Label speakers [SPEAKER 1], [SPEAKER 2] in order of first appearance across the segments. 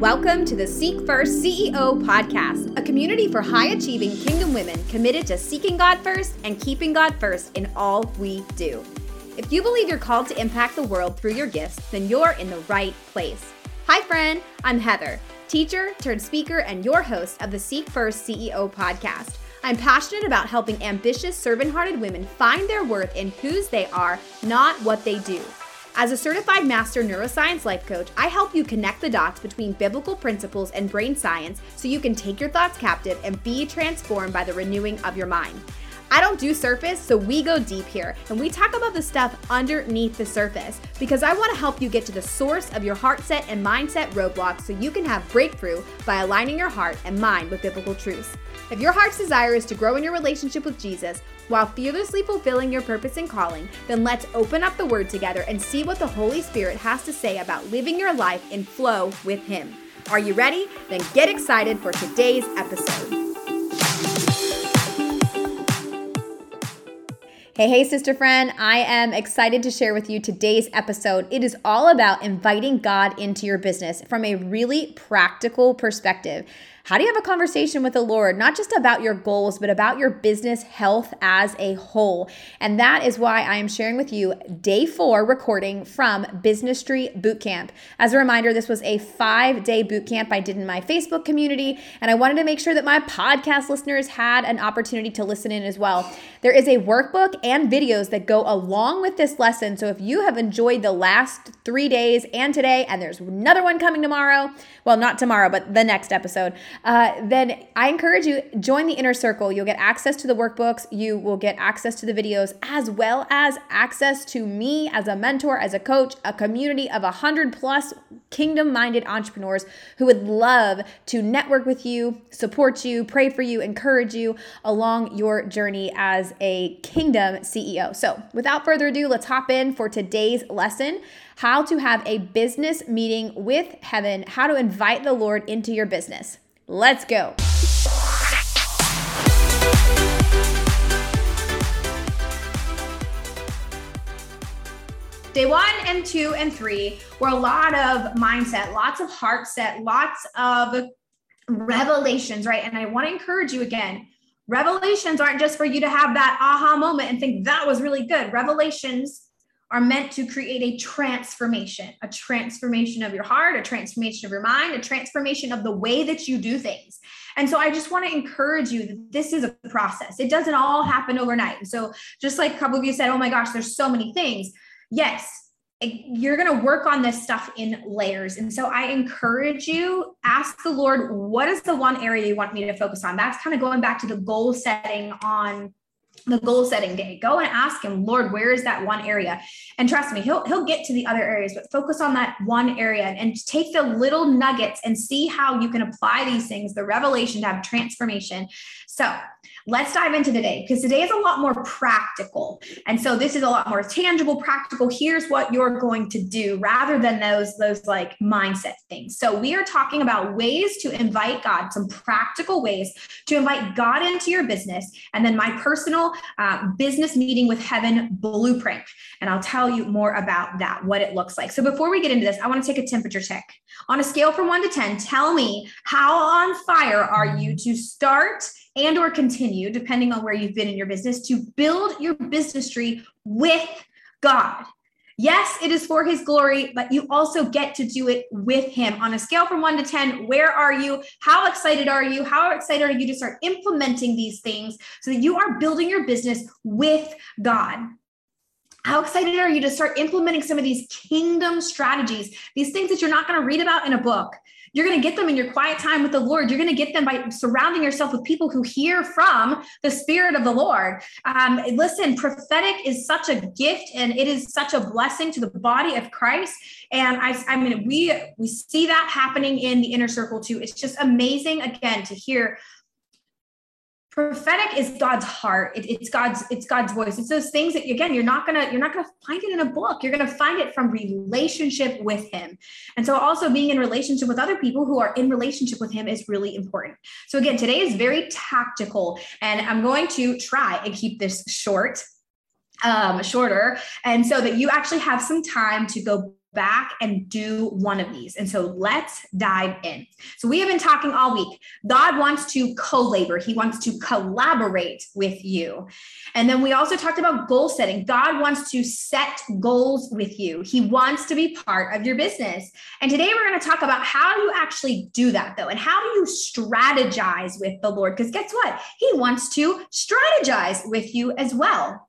[SPEAKER 1] Welcome to the Seek First CEO podcast, a community for high achieving kingdom women committed to seeking God first and keeping God first in all we do. If you believe you're called to impact the world through your gifts, then you're in the right place. Hi, friend, I'm Heather, teacher turned speaker and your host of the Seek First CEO podcast. I'm passionate about helping ambitious, servant hearted women find their worth in whose they are, not what they do. As a certified master neuroscience life coach, I help you connect the dots between biblical principles and brain science so you can take your thoughts captive and be transformed by the renewing of your mind. I don't do surface, so we go deep here and we talk about the stuff underneath the surface because I want to help you get to the source of your heart set and mindset roadblocks so you can have breakthrough by aligning your heart and mind with biblical truths. If your heart's desire is to grow in your relationship with Jesus, while fearlessly fulfilling your purpose and calling, then let's open up the Word together and see what the Holy Spirit has to say about living your life in flow with Him. Are you ready? Then get excited for today's episode. Hey, hey, sister friend. I am excited to share with you today's episode. It is all about inviting God into your business from a really practical perspective. How do you have a conversation with the Lord, not just about your goals, but about your business health as a whole? And that is why I am sharing with you day four recording from Business Tree Bootcamp. As a reminder, this was a five day bootcamp I did in my Facebook community, and I wanted to make sure that my podcast listeners had an opportunity to listen in as well. There is a workbook and videos that go along with this lesson. So if you have enjoyed the last three days and today, and there's another one coming tomorrow, well, not tomorrow, but the next episode, uh, then I encourage you join the inner circle. You'll get access to the workbooks. You will get access to the videos, as well as access to me as a mentor, as a coach, a community of a hundred plus kingdom-minded entrepreneurs who would love to network with you, support you, pray for you, encourage you along your journey as a kingdom CEO. So, without further ado, let's hop in for today's lesson how to have a business meeting with heaven, how to invite the Lord into your business. Let's go. Day one and two and three were a lot of mindset, lots of heart set, lots of revelations, right? And I want to encourage you again revelations aren't just for you to have that aha moment and think that was really good. Revelations are meant to create a transformation, a transformation of your heart, a transformation of your mind, a transformation of the way that you do things. And so I just want to encourage you that this is a process. It doesn't all happen overnight. And so just like a couple of you said, oh my gosh, there's so many things. Yes, you're going to work on this stuff in layers. And so I encourage you, ask the Lord, what is the one area you want me to focus on? That's kind of going back to the goal setting on the goal setting day. Go and ask him lord where is that one area? And trust me he'll he'll get to the other areas but focus on that one area and take the little nuggets and see how you can apply these things the revelation to have transformation so let's dive into today because today is a lot more practical. And so this is a lot more tangible, practical. Here's what you're going to do rather than those, those like mindset things. So we are talking about ways to invite God, some practical ways to invite God into your business. And then my personal uh, business meeting with heaven blueprint. And I'll tell you more about that, what it looks like. So before we get into this, I want to take a temperature check. On a scale from one to 10, tell me how on fire are you to start and or continue depending on where you've been in your business to build your business tree with God. Yes, it is for his glory, but you also get to do it with him. On a scale from 1 to 10, where are you? How excited are you? How excited are you to start implementing these things so that you are building your business with God? How excited are you to start implementing some of these kingdom strategies, these things that you're not going to read about in a book? You're going to get them in your quiet time with the Lord. You're going to get them by surrounding yourself with people who hear from the Spirit of the Lord. Um, listen, prophetic is such a gift and it is such a blessing to the body of Christ. And I, I mean, we we see that happening in the inner circle too. It's just amazing again to hear prophetic is god's heart. It, it's god's it's god's voice. It's those things that again you're not gonna you're not gonna find it in a book. You're gonna find it from relationship with him. And so also being in relationship with other people who are in relationship with him is really important. So again today is very tactical and i'm going to try and keep this short um shorter and so that you actually have some time to go back and do one of these. And so let's dive in. So we have been talking all week. God wants to co labor, He wants to collaborate with you. And then we also talked about goal setting. God wants to set goals with you, He wants to be part of your business. And today we're going to talk about how you actually do that, though, and how do you strategize with the Lord? Because guess what? He wants to strategize with you as well.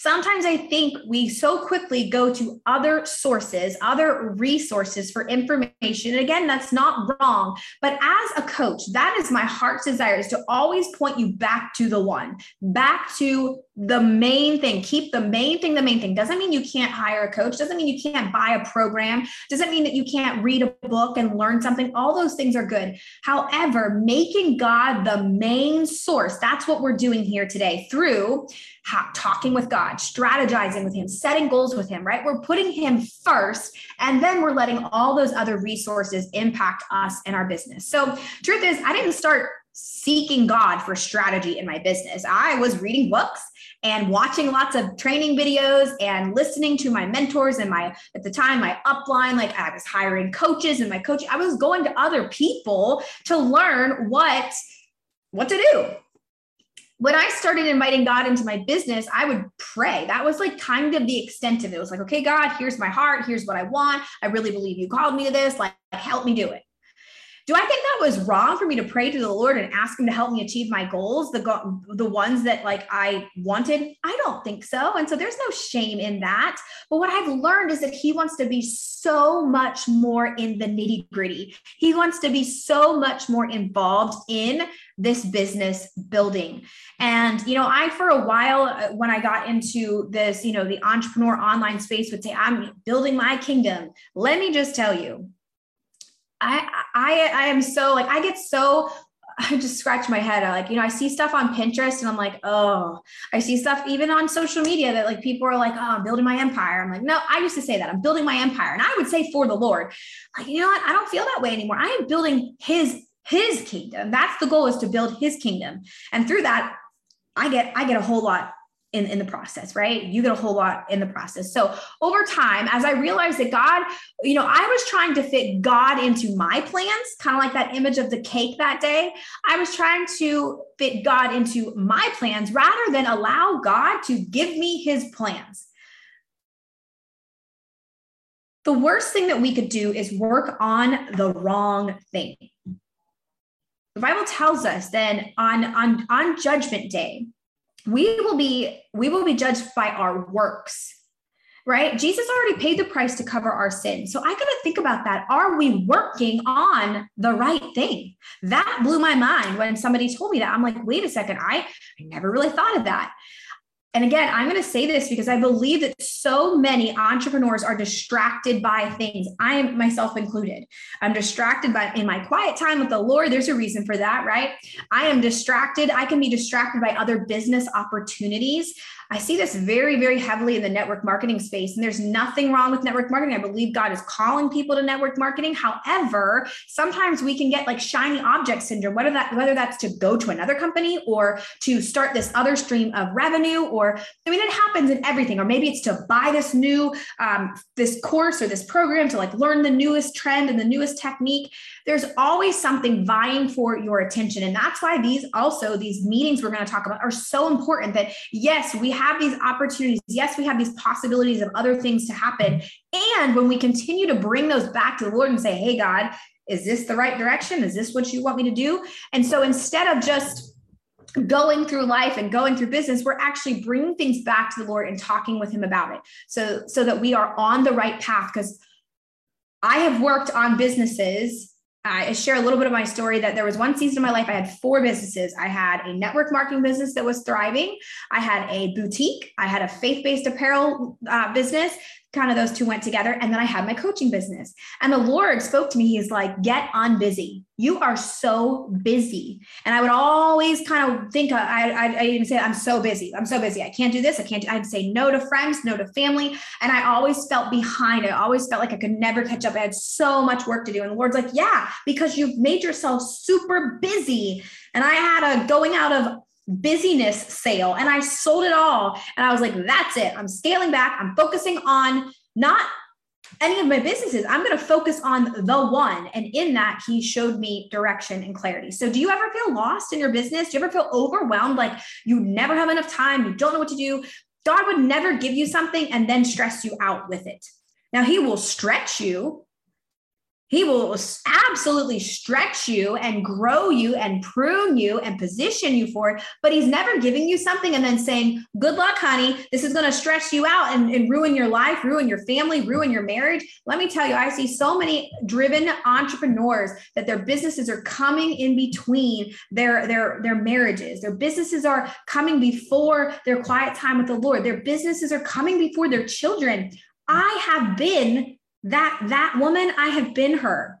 [SPEAKER 1] Sometimes I think we so quickly go to other sources, other resources for information. And again, that's not wrong. But as a coach, that is my heart's desire is to always point you back to the one, back to the main thing. Keep the main thing the main thing. Doesn't mean you can't hire a coach, doesn't mean you can't buy a program, doesn't mean that you can't read a book and learn something. All those things are good. However, making God the main source, that's what we're doing here today through talking with God, strategizing with Him, setting goals with Him, right? We're putting Him first, and then we're letting all those other resources impact us and our business. So, truth is, I didn't start seeking God for strategy in my business. I was reading books and watching lots of training videos and listening to my mentors and my at the time my upline like I was hiring coaches and my coach I was going to other people to learn what what to do when I started inviting God into my business, I would pray. That was like kind of the extent of it. It was like, okay, God, here's my heart. Here's what I want. I really believe you called me to this. Like, help me do it. Do I think that was wrong for me to pray to the Lord and ask him to help me achieve my goals, the go- the ones that like I wanted? I don't think so. And so there's no shame in that. But what I've learned is that he wants to be so much more in the nitty-gritty. He wants to be so much more involved in this business building. And you know, I for a while uh, when I got into this, you know, the entrepreneur online space would say I'm building my kingdom. Let me just tell you, I I I am so like I get so I just scratch my head. I like, you know, I see stuff on Pinterest and I'm like, oh, I see stuff even on social media that like people are like, oh, I'm building my empire. I'm like, no, I used to say that I'm building my empire. And I would say for the Lord, like, you know what? I don't feel that way anymore. I am building his, his kingdom. That's the goal is to build his kingdom. And through that, I get, I get a whole lot in, in the process, right? You get a whole lot in the process. So over time, as I realized that God, you know, I was trying to fit God into my plans, kind of like that image of the cake that day. I was trying to fit God into my plans rather than allow God to give me his plans. The worst thing that we could do is work on the wrong thing. The Bible tells us then on, on, on judgment day, we will be we will be judged by our works right? Jesus already paid the price to cover our sin. So i got to think about that. Are we working on the right thing? That blew my mind when somebody told me that. I'm like wait a second. I, I never really thought of that and again, I'm going to say this because I believe that so many entrepreneurs are distracted by things. I am myself included. I'm distracted by in my quiet time with the Lord. There's a reason for that, right? I am distracted. I can be distracted by other business opportunities. I see this very, very heavily in the network marketing space. And there's nothing wrong with network marketing. I believe God is calling people to network marketing. However, sometimes we can get like shiny object syndrome, whether that whether that's to go to another company or to start this other stream of revenue, or I mean, it happens in everything. Or maybe it's to buy this new um, this course or this program to like learn the newest trend and the newest technique. There's always something vying for your attention. And that's why these also, these meetings we're going to talk about are so important that yes, we have these opportunities. Yes, we have these possibilities of other things to happen. And when we continue to bring those back to the Lord and say, hey, God, is this the right direction? Is this what you want me to do? And so instead of just going through life and going through business we're actually bringing things back to the lord and talking with him about it so so that we are on the right path because i have worked on businesses I share a little bit of my story that there was one season of my life I had four businesses. I had a network marketing business that was thriving. I had a boutique. I had a faith based apparel uh, business kind of those two went together. And then I had my coaching business. And the Lord spoke to me. He's like, get on busy. You are so busy. And I would always kind of think, I, I, I even say, I'm so busy. I'm so busy. I can't do this. I can't do, I'd say no to friends, no to family. And I always felt behind. I always felt like I could never catch up. I had so much work to do. And the Lord's like, yeah, because you've made yourself super busy. And I had a going out of busyness sale and I sold it all. And I was like, that's it. I'm scaling back. I'm focusing on not any of my businesses. I'm going to focus on the one. And in that, he showed me direction and clarity. So, do you ever feel lost in your business? Do you ever feel overwhelmed, like you never have enough time, you don't know what to do? God would never give you something and then stress you out with it. Now, he will stretch you he will absolutely stretch you and grow you and prune you and position you for it. But he's never giving you something and then saying, Good luck, honey. This is going to stress you out and, and, ruin your life, ruin your family, ruin your marriage. Let me tell you, I see so many driven entrepreneurs that their businesses are coming in between their, their, their marriages. Their businesses are coming before their quiet time with the Lord. Their businesses are coming before their children. I have been that that woman i have been her.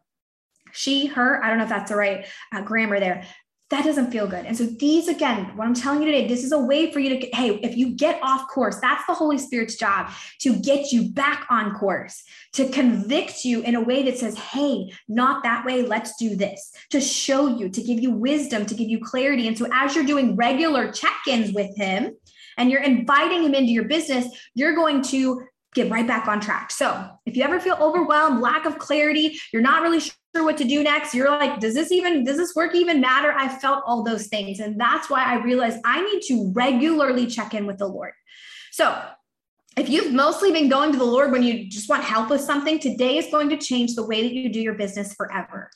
[SPEAKER 1] She her i don't know if that's the right uh, grammar there. That doesn't feel good. And so these again what i'm telling you today this is a way for you to hey if you get off course that's the holy spirit's job to get you back on course to convict you in a way that says hey not that way let's do this to show you to give you wisdom to give you clarity. And so as you're doing regular check-ins with him and you're inviting him into your business, you're going to get right back on track. So if you ever feel overwhelmed, lack of clarity, you're not really sure what to do next, you're like, does this even, does this work even matter? I felt all those things. And that's why I realized I need to regularly check in with the Lord. So if you've mostly been going to the Lord when you just want help with something, today is going to change the way that you do your business forever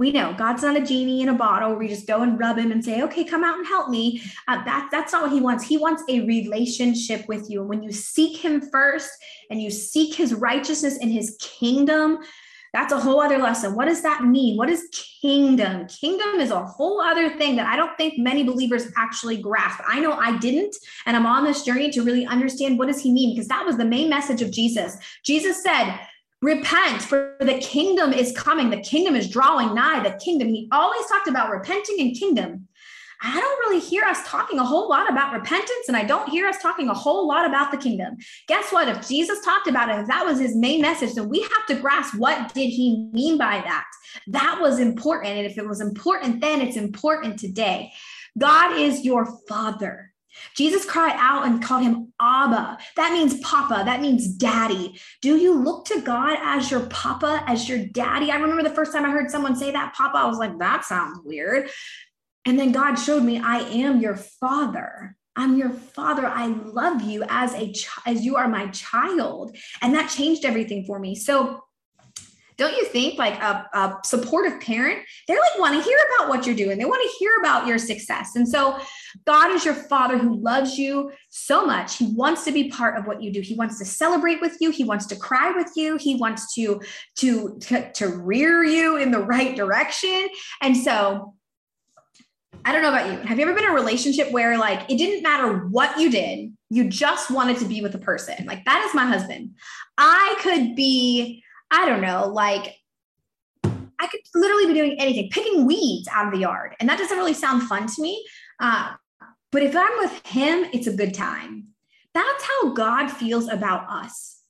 [SPEAKER 1] we know God's not a genie in a bottle where we just go and rub him and say, okay, come out and help me. Uh, that, that's not what he wants. He wants a relationship with you. And when you seek him first and you seek his righteousness and his kingdom, that's a whole other lesson. What does that mean? What is kingdom? Kingdom is a whole other thing that I don't think many believers actually grasp. I know I didn't, and I'm on this journey to really understand what does he mean because that was the main message of Jesus. Jesus said, Repent, for the kingdom is coming. The kingdom is drawing nigh. The kingdom. He always talked about repenting and kingdom. I don't really hear us talking a whole lot about repentance, and I don't hear us talking a whole lot about the kingdom. Guess what? If Jesus talked about it, if that was his main message, then we have to grasp what did he mean by that. That was important. And if it was important then, it's important today. God is your father. Jesus cried out and called him Abba. That means Papa. That means Daddy. Do you look to God as your Papa, as your Daddy? I remember the first time I heard someone say that, Papa, I was like, that sounds weird. And then God showed me, I am your Father. I'm your father. I love you as a ch- as you are my child, and that changed everything for me. So don't you think like a, a supportive parent they're like want to hear about what you're doing they want to hear about your success and so god is your father who loves you so much he wants to be part of what you do he wants to celebrate with you he wants to cry with you he wants to to to, to rear you in the right direction and so I don't know about you. Have you ever been in a relationship where like it didn't matter what you did, you just wanted to be with a person? Like that is my husband. I could be I don't know, like I could literally be doing anything, picking weeds out of the yard. And that doesn't really sound fun to me. Uh, but if I'm with him, it's a good time. That's how God feels about us.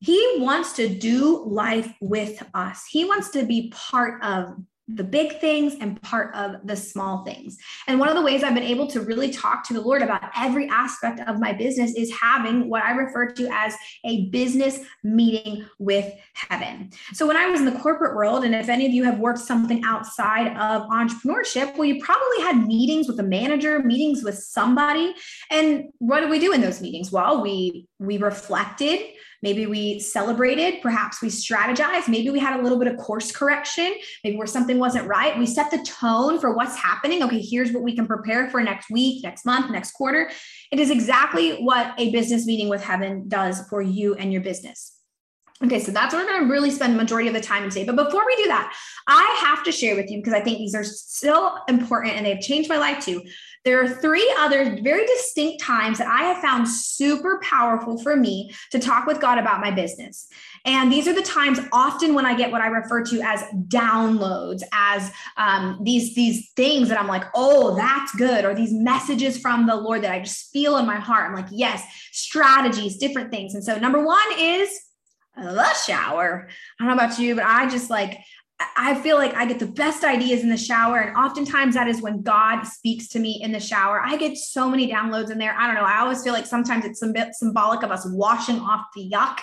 [SPEAKER 1] He wants to do life with us. He wants to be part of the big things and part of the small things. And one of the ways I've been able to really talk to the Lord about every aspect of my business is having what I refer to as a business meeting with heaven. So when I was in the corporate world, and if any of you have worked something outside of entrepreneurship, well, you probably had meetings with a manager, meetings with somebody. And what do we do in those meetings? Well, we we reflected Maybe we celebrated, perhaps we strategized, maybe we had a little bit of course correction, maybe where something wasn't right. We set the tone for what's happening. Okay, here's what we can prepare for next week, next month, next quarter. It is exactly what a business meeting with heaven does for you and your business. Okay, so that's where we're going to really spend the majority of the time today. But before we do that, I have to share with you because I think these are still important and they've changed my life too. There are three other very distinct times that I have found super powerful for me to talk with God about my business. And these are the times often when I get what I refer to as downloads, as um, these, these things that I'm like, oh, that's good, or these messages from the Lord that I just feel in my heart. I'm like, yes, strategies, different things. And so, number one is the shower. I don't know about you, but I just like, I feel like I get the best ideas in the shower. And oftentimes that is when God speaks to me in the shower. I get so many downloads in there. I don't know. I always feel like sometimes it's some bit symbolic of us washing off the yuck.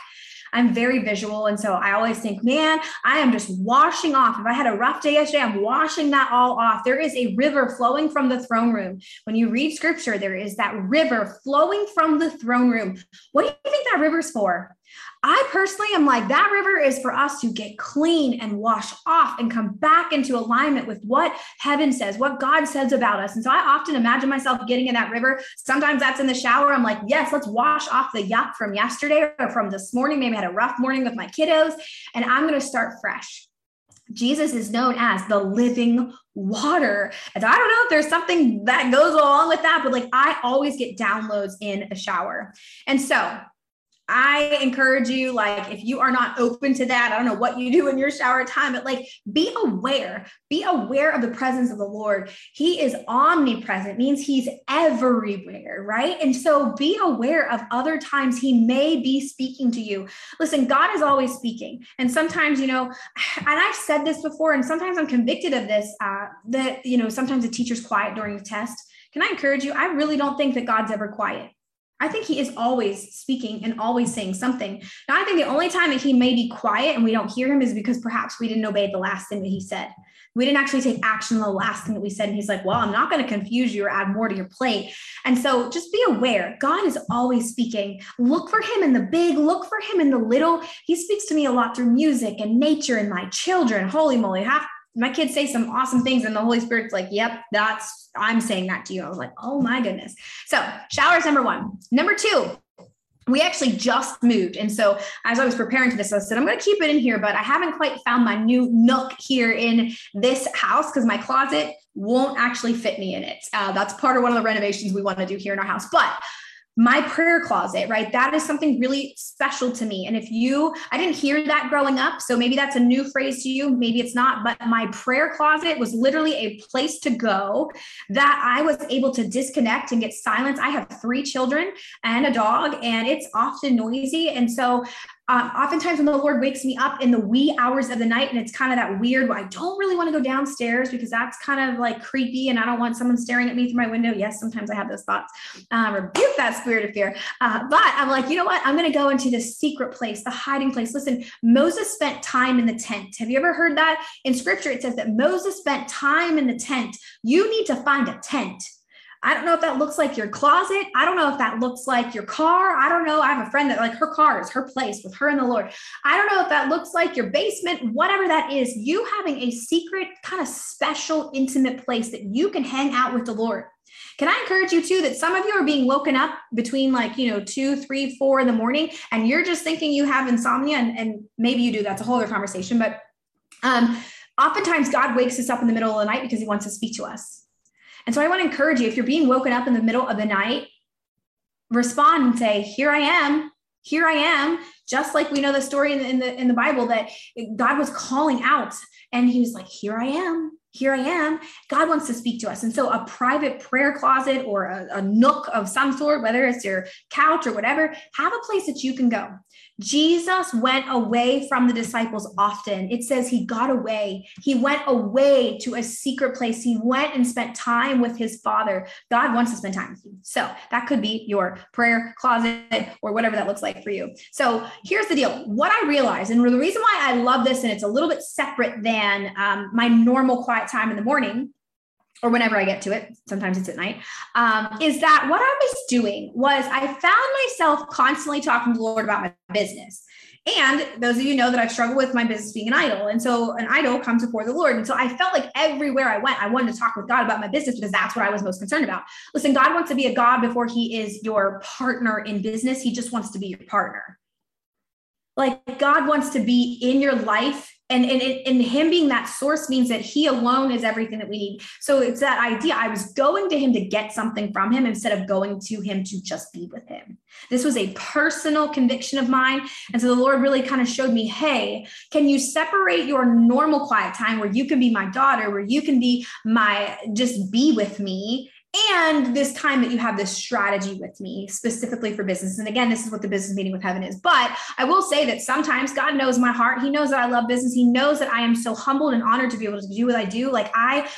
[SPEAKER 1] I'm very visual. And so I always think, man, I am just washing off. If I had a rough day yesterday, I'm washing that all off. There is a river flowing from the throne room. When you read scripture, there is that river flowing from the throne room. What do you think that river's for? I personally am like, that river is for us to get clean and wash off and come back into alignment with what heaven says, what God says about us. And so I often imagine myself getting in that river. Sometimes that's in the shower. I'm like, yes, let's wash off the yuck from yesterday or from this morning. Maybe I had a rough morning with my kiddos, and I'm going to start fresh. Jesus is known as the living water. And I don't know if there's something that goes along with that, but like I always get downloads in a shower. And so I encourage you, like, if you are not open to that, I don't know what you do in your shower time, but like, be aware, be aware of the presence of the Lord. He is omnipresent, means he's everywhere, right? And so be aware of other times he may be speaking to you. Listen, God is always speaking. And sometimes, you know, and I've said this before, and sometimes I'm convicted of this uh, that, you know, sometimes a teacher's quiet during the test. Can I encourage you? I really don't think that God's ever quiet. I think he is always speaking and always saying something. Now, I think the only time that he may be quiet and we don't hear him is because perhaps we didn't obey the last thing that he said. We didn't actually take action on the last thing that we said. And he's like, Well, I'm not going to confuse you or add more to your plate. And so just be aware God is always speaking. Look for him in the big, look for him in the little. He speaks to me a lot through music and nature and my children. Holy moly, half my kids say some awesome things and the holy spirit's like yep that's i'm saying that to you i was like oh my goodness so showers number one number two we actually just moved. And so as I was preparing for this, I said, I'm going to keep it in here, but I haven't quite found my new nook here in this house because my closet won't actually fit me in it. Uh, that's part of one of the renovations we want to do here in our house. But my prayer closet, right? That is something really special to me. And if you, I didn't hear that growing up. So maybe that's a new phrase to you. Maybe it's not. But my prayer closet was literally a place to go that I was able to disconnect and get silence. I have three children and a dog, and it's often noisy. And so um, oftentimes when the Lord wakes me up in the wee hours of the night, and it's kind of that weird I don't really want to go downstairs because that's kind of like creepy, and I don't want someone staring at me through my window. Yes, sometimes I have those thoughts. Um, rebuke that spirit of fear. Uh, but I'm like, you know what? I'm going to go into the secret place, the hiding place. Listen, Moses spent time in the tent. Have you ever heard that in Scripture? It says that Moses spent time in the tent. You need to find a tent I don't know if that looks like your closet. I don't know if that looks like your car. I don't know. I have a friend that like her car is her place with her and the Lord. I don't know if that looks like your basement, whatever that is, you having a secret, kind of special, intimate place that you can hang out with the Lord. Can I encourage you too that some of you are being woken up between like, you know, two, three, four in the morning, and you're just thinking you have insomnia, and, and maybe you do. That's a whole other conversation. But um, oftentimes God wakes us up in the middle of the night because he wants to speak to us. And so I want to encourage you if you're being woken up in the middle of the night, respond and say, Here I am. Here I am. Just like we know the story in the, in the, in the Bible that God was calling out and he was like, Here I am here I am. God wants to speak to us. And so, a private prayer closet or a, a, nook of some sort, whether it's your couch or whatever, have a place that you can go. Jesus went away from the disciples often. It says he got away. He went away to a secret place. He went and spent time with his father. God wants to spend time with you. So, that could be your prayer closet or whatever that looks like for you. So, here's the deal what I realize, and the reason why I love this, and it's a little bit separate than um, my normal quiet time in the morning or whenever I get to it, sometimes it's at night, um, is that what I was doing was I found myself constantly talking to the Lord about my business. And those of you know that I've struggled with my business being an idol. And so an idol comes before the Lord. And so I felt like everywhere I went, I wanted to talk with God about my business because that's what I was most concerned about. Listen, God wants to be a God before he is your partner in business. He just wants to be your partner. Like God wants to be in your life and, and, and him being that source means that he alone is everything that we need. So it's that idea i was going to him to get something from him instead of going to him to just be with him. This was a personal conviction of mine. And so the lord really kind of showed me hey can you separate your normal quiet time where you can be my daughter where you can be my just be with me and this time that you have this strategy with me specifically for business. And again this is what the business meeting with heaven is. But i will say that sometimes god knows my heart. He knows that i love business. He knows that i am so humbled and honored to be able to do what i do. Like i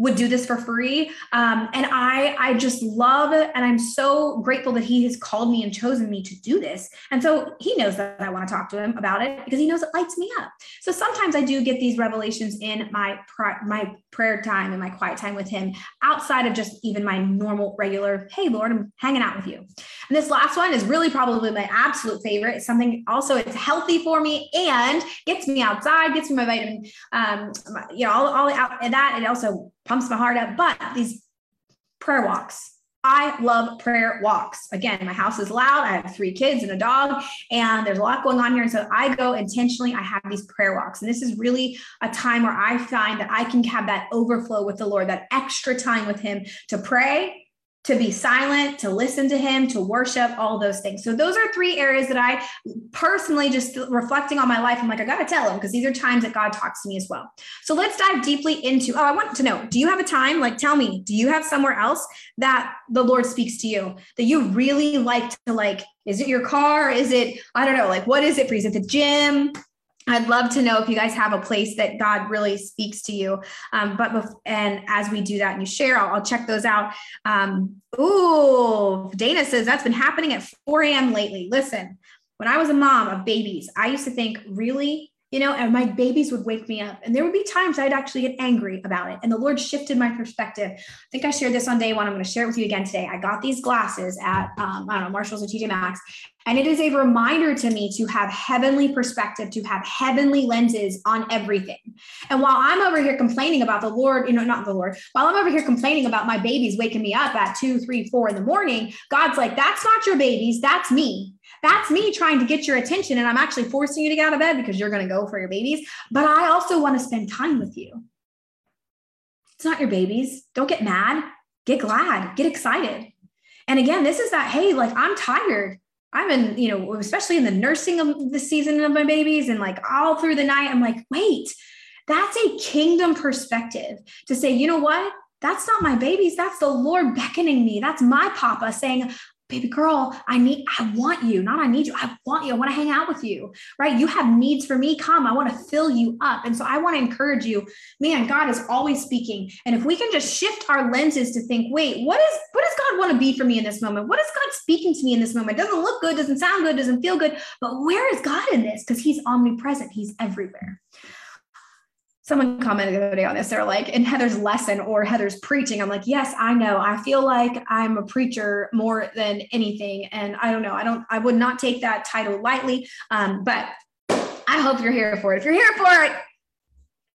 [SPEAKER 1] would do this for free. Um, and I, I just love it. And I'm so grateful that he has called me and chosen me to do this. And so he knows that I want to talk to him about it because he knows it lights me up. So sometimes I do get these revelations in my, my prayer time and my quiet time with him outside of just even my normal, regular, hey, Lord, I'm hanging out with you. And this last one is really probably my absolute favorite. It's something also it's healthy for me and gets me outside, gets me my vitamin, um, you know, all, all out, and that, it also pumps my heart up. But these prayer walks, I love prayer walks. Again, my house is loud. I have three kids and a dog, and there's a lot going on here. And so I go intentionally, I have these prayer walks. And this is really a time where I find that I can have that overflow with the Lord, that extra time with Him to pray to be silent, to listen to him, to worship, all those things. So those are three areas that I personally just reflecting on my life. I'm like, I got to tell him because these are times that God talks to me as well. So let's dive deeply into, oh, I want to know, do you have a time? Like, tell me, do you have somewhere else that the Lord speaks to you that you really like to like, is it your car? Is it, I don't know, like, what is it for you? Is it the gym? I'd love to know if you guys have a place that God really speaks to you. Um, but bef- and as we do that and you share, I'll, I'll check those out. Um, ooh, Dana says that's been happening at 4 a.m. lately. Listen, when I was a mom of babies, I used to think, really, you know, and my babies would wake me up. And there would be times I'd actually get angry about it. And the Lord shifted my perspective. I think I shared this on day one. I'm going to share it with you again today. I got these glasses at, um, I don't know, Marshalls or TJ Maxx. And it is a reminder to me to have heavenly perspective, to have heavenly lenses on everything. And while I'm over here complaining about the Lord, you know, not the Lord, while I'm over here complaining about my babies waking me up at two, three, four in the morning, God's like, that's not your babies, that's me. That's me trying to get your attention. And I'm actually forcing you to get out of bed because you're going to go for your babies. But I also want to spend time with you. It's not your babies. Don't get mad. Get glad. Get excited. And again, this is that, hey, like I'm tired. I'm in, you know, especially in the nursing of the season of my babies and like all through the night, I'm like, wait, that's a kingdom perspective to say, you know what? That's not my babies. That's the Lord beckoning me. That's my papa saying, baby girl, I need, I want you, not I need you. I want you. I want to hang out with you, right? You have needs for me. Come, I want to fill you up. And so I want to encourage you, man, God is always speaking. And if we can just shift our lenses to think, wait, what is, what does God want to be for me in this moment? What is God speaking to me in this moment? Doesn't look good, doesn't sound good, doesn't feel good, but where is God in this? Because he's omnipresent. He's everywhere someone commented the other day on this. They're like, in Heather's lesson or Heather's preaching. I'm like, yes, I know. I feel like I'm a preacher more than anything. And I don't know. I don't, I would not take that title lightly. Um, but I hope you're here for it. If you're here for it,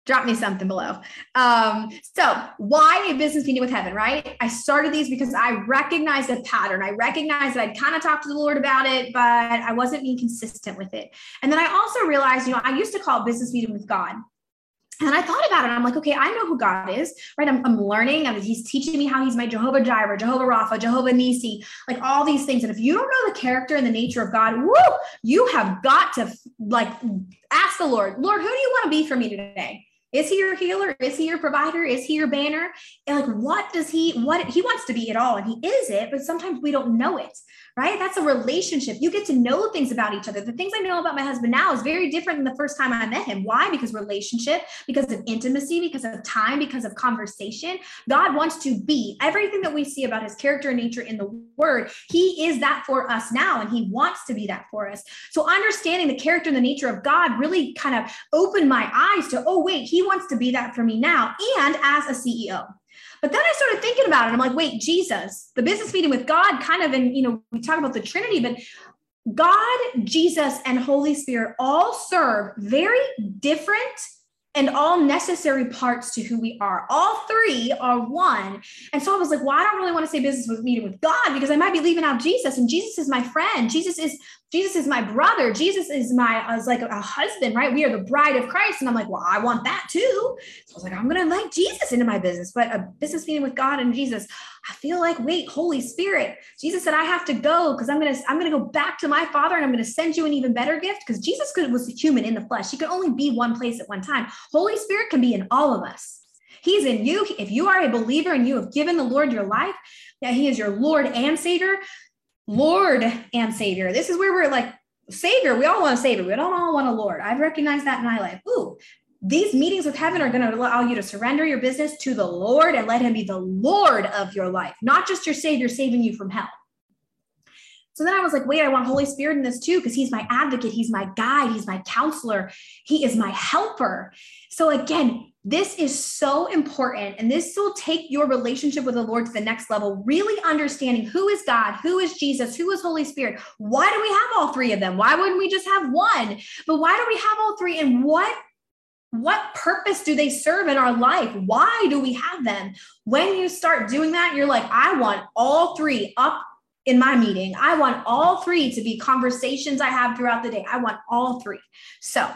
[SPEAKER 1] drop me something below. Um, so why a business meeting with heaven, right? I started these because I recognized a pattern. I recognized that I'd kind of talked to the Lord about it, but I wasn't being consistent with it. And then I also realized, you know, I used to call business meeting with God. And I thought about it. I'm like, okay, I know who God is, right? I'm, I'm learning. Mean, he's teaching me how he's my Jehovah Jireh, Jehovah Rapha, Jehovah Nisi, like all these things. And if you don't know the character and the nature of God, woo, you have got to like ask the Lord, Lord, who do you want to be for me today? Is he your healer? Is he your provider? Is he your banner? And like, what does he, what he wants to be at all? And he is it, but sometimes we don't know it right? That's a relationship. You get to know things about each other. The things I know about my husband now is very different than the first time I met him. Why? Because relationship, because of intimacy, because of time, because of conversation. God wants to be everything that we see about his character and nature in the word. He is that for us now, and he wants to be that for us. So understanding the character and the nature of God really kind of opened my eyes to, oh, wait, he wants to be that for me now. And as a CEO. But then I started thinking about it. I'm like, wait, Jesus, the business meeting with God, kind of, and you know, we talk about the Trinity, but God, Jesus, and Holy Spirit all serve very different and all necessary parts to who we are. All three are one. And so I was like, well, I don't really want to say business with meeting with God because I might be leaving out Jesus. And Jesus is my friend. Jesus is Jesus is my brother. Jesus is my, uh, I was like a husband, right? We are the bride of Christ. And I'm like, well, I want that too. So I was like, I'm going to invite Jesus into my business, but a business meeting with God and Jesus. I feel like, wait, Holy Spirit. Jesus said, I have to go because I'm going to, I'm going to go back to my father and I'm going to send you an even better gift because Jesus could, was human in the flesh. He could only be one place at one time. Holy Spirit can be in all of us. He's in you. If you are a believer and you have given the Lord your life, that He is your Lord and Savior, Lord and Savior. This is where we're like, Savior, we all want a Savior. We don't all want a Lord. I've recognized that in my life. Ooh, these meetings with heaven are going to allow you to surrender your business to the Lord and let Him be the Lord of your life, not just your Savior saving you from hell. So then I was like, wait, I want Holy Spirit in this too, because He's my advocate, He's my guide, He's my counselor, He is my helper. So again, this is so important. And this will take your relationship with the Lord to the next level, really understanding who is God, who is Jesus, who is Holy Spirit. Why do we have all three of them? Why wouldn't we just have one? But why do we have all three? And what what purpose do they serve in our life? Why do we have them? When you start doing that, you're like, I want all three up in my meeting. I want all three to be conversations I have throughout the day. I want all three. So,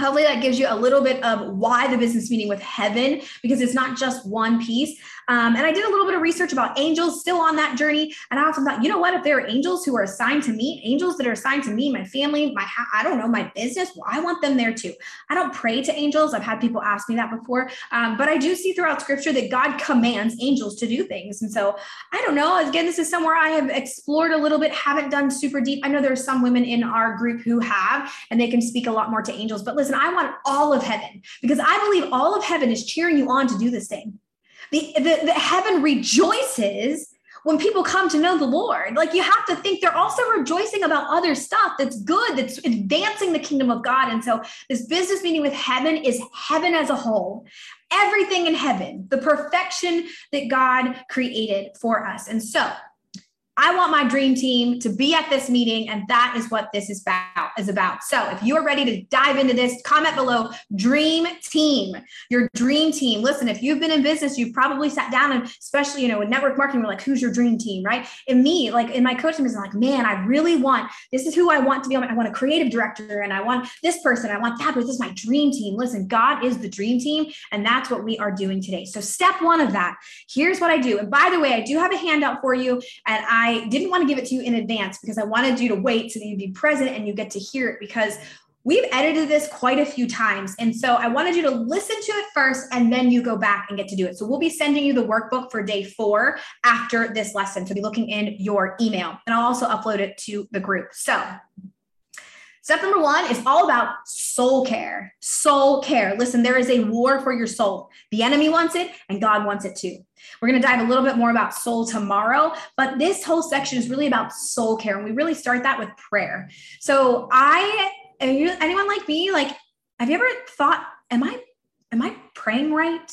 [SPEAKER 1] hopefully that gives you a little bit of why the business meeting with heaven because it's not just one piece um, and I did a little bit of research about angels still on that journey. And I often thought, you know what? If there are angels who are assigned to me, angels that are assigned to me, my family, my, I don't know, my business, well, I want them there too. I don't pray to angels. I've had people ask me that before. Um, but I do see throughout scripture that God commands angels to do things. And so I don't know. Again, this is somewhere I have explored a little bit, haven't done super deep. I know there are some women in our group who have, and they can speak a lot more to angels. But listen, I want all of heaven because I believe all of heaven is cheering you on to do this thing. The, the, the heaven rejoices when people come to know the Lord. Like you have to think they're also rejoicing about other stuff that's good, that's advancing the kingdom of God. And so this business meeting with heaven is heaven as a whole. Everything in heaven, the perfection that God created for us. And so I want my dream team to be at this meeting, and that is what this is about. Is about. So, if you are ready to dive into this, comment below. Dream team, your dream team. Listen, if you've been in business, you've probably sat down and, especially you know, in network marketing, we're like, who's your dream team, right? And me, like in my coaching business, like, man, I really want this is who I want to be. On. I want a creative director, and I want this person, I want that, but this is my dream team. Listen, God is the dream team, and that's what we are doing today. So, step one of that. Here's what I do. And by the way, I do have a handout for you, and I I didn't want to give it to you in advance because I wanted you to wait so that you'd be present and you get to hear it because we've edited this quite a few times. And so I wanted you to listen to it first and then you go back and get to do it. So we'll be sending you the workbook for day four after this lesson. So be looking in your email and I'll also upload it to the group. So Step number one is all about soul care. Soul care. Listen, there is a war for your soul. The enemy wants it, and God wants it too. We're going to dive a little bit more about soul tomorrow, but this whole section is really about soul care. And we really start that with prayer. So, I, anyone like me, like, have you ever thought, am I, am I praying right?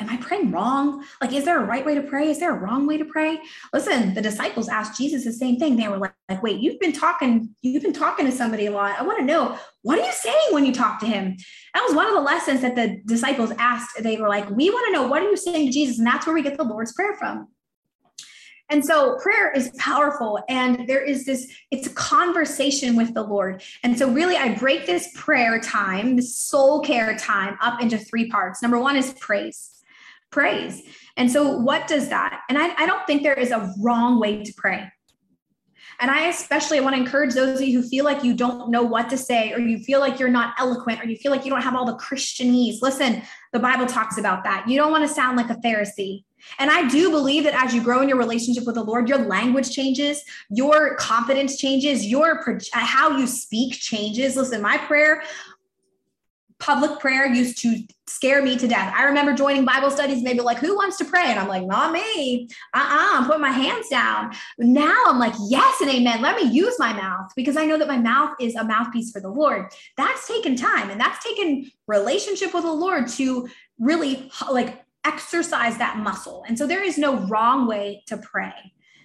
[SPEAKER 1] Am I praying wrong? Like, is there a right way to pray? Is there a wrong way to pray? Listen, the disciples asked Jesus the same thing. They were like, like wait, you've been talking, you've been talking to somebody a lot. I want to know, what are you saying when you talk to him? That was one of the lessons that the disciples asked. They were like, we want to know, what are you saying to Jesus? And that's where we get the Lord's Prayer from. And so prayer is powerful and there is this, it's a conversation with the Lord. And so, really, I break this prayer time, this soul care time, up into three parts. Number one is praise praise. And so, what does that? And I, I don't think there is a wrong way to pray. And I especially want to encourage those of you who feel like you don't know what to say, or you feel like you're not eloquent, or you feel like you don't have all the Christianese. Listen, the Bible talks about that. You don't want to sound like a Pharisee. And I do believe that as you grow in your relationship with the Lord, your language changes, your confidence changes, your how you speak changes. Listen, my prayer public prayer used to scare me to death. I remember joining Bible studies and they'd be like, Who wants to pray? And I'm like, Not me. Uh uh-uh, uh, I'm putting my hands down. Now I'm like, Yes and amen. Let me use my mouth because I know that my mouth is a mouthpiece for the Lord. That's taken time and that's taken relationship with the Lord to really like exercise that muscle. And so there is no wrong way to pray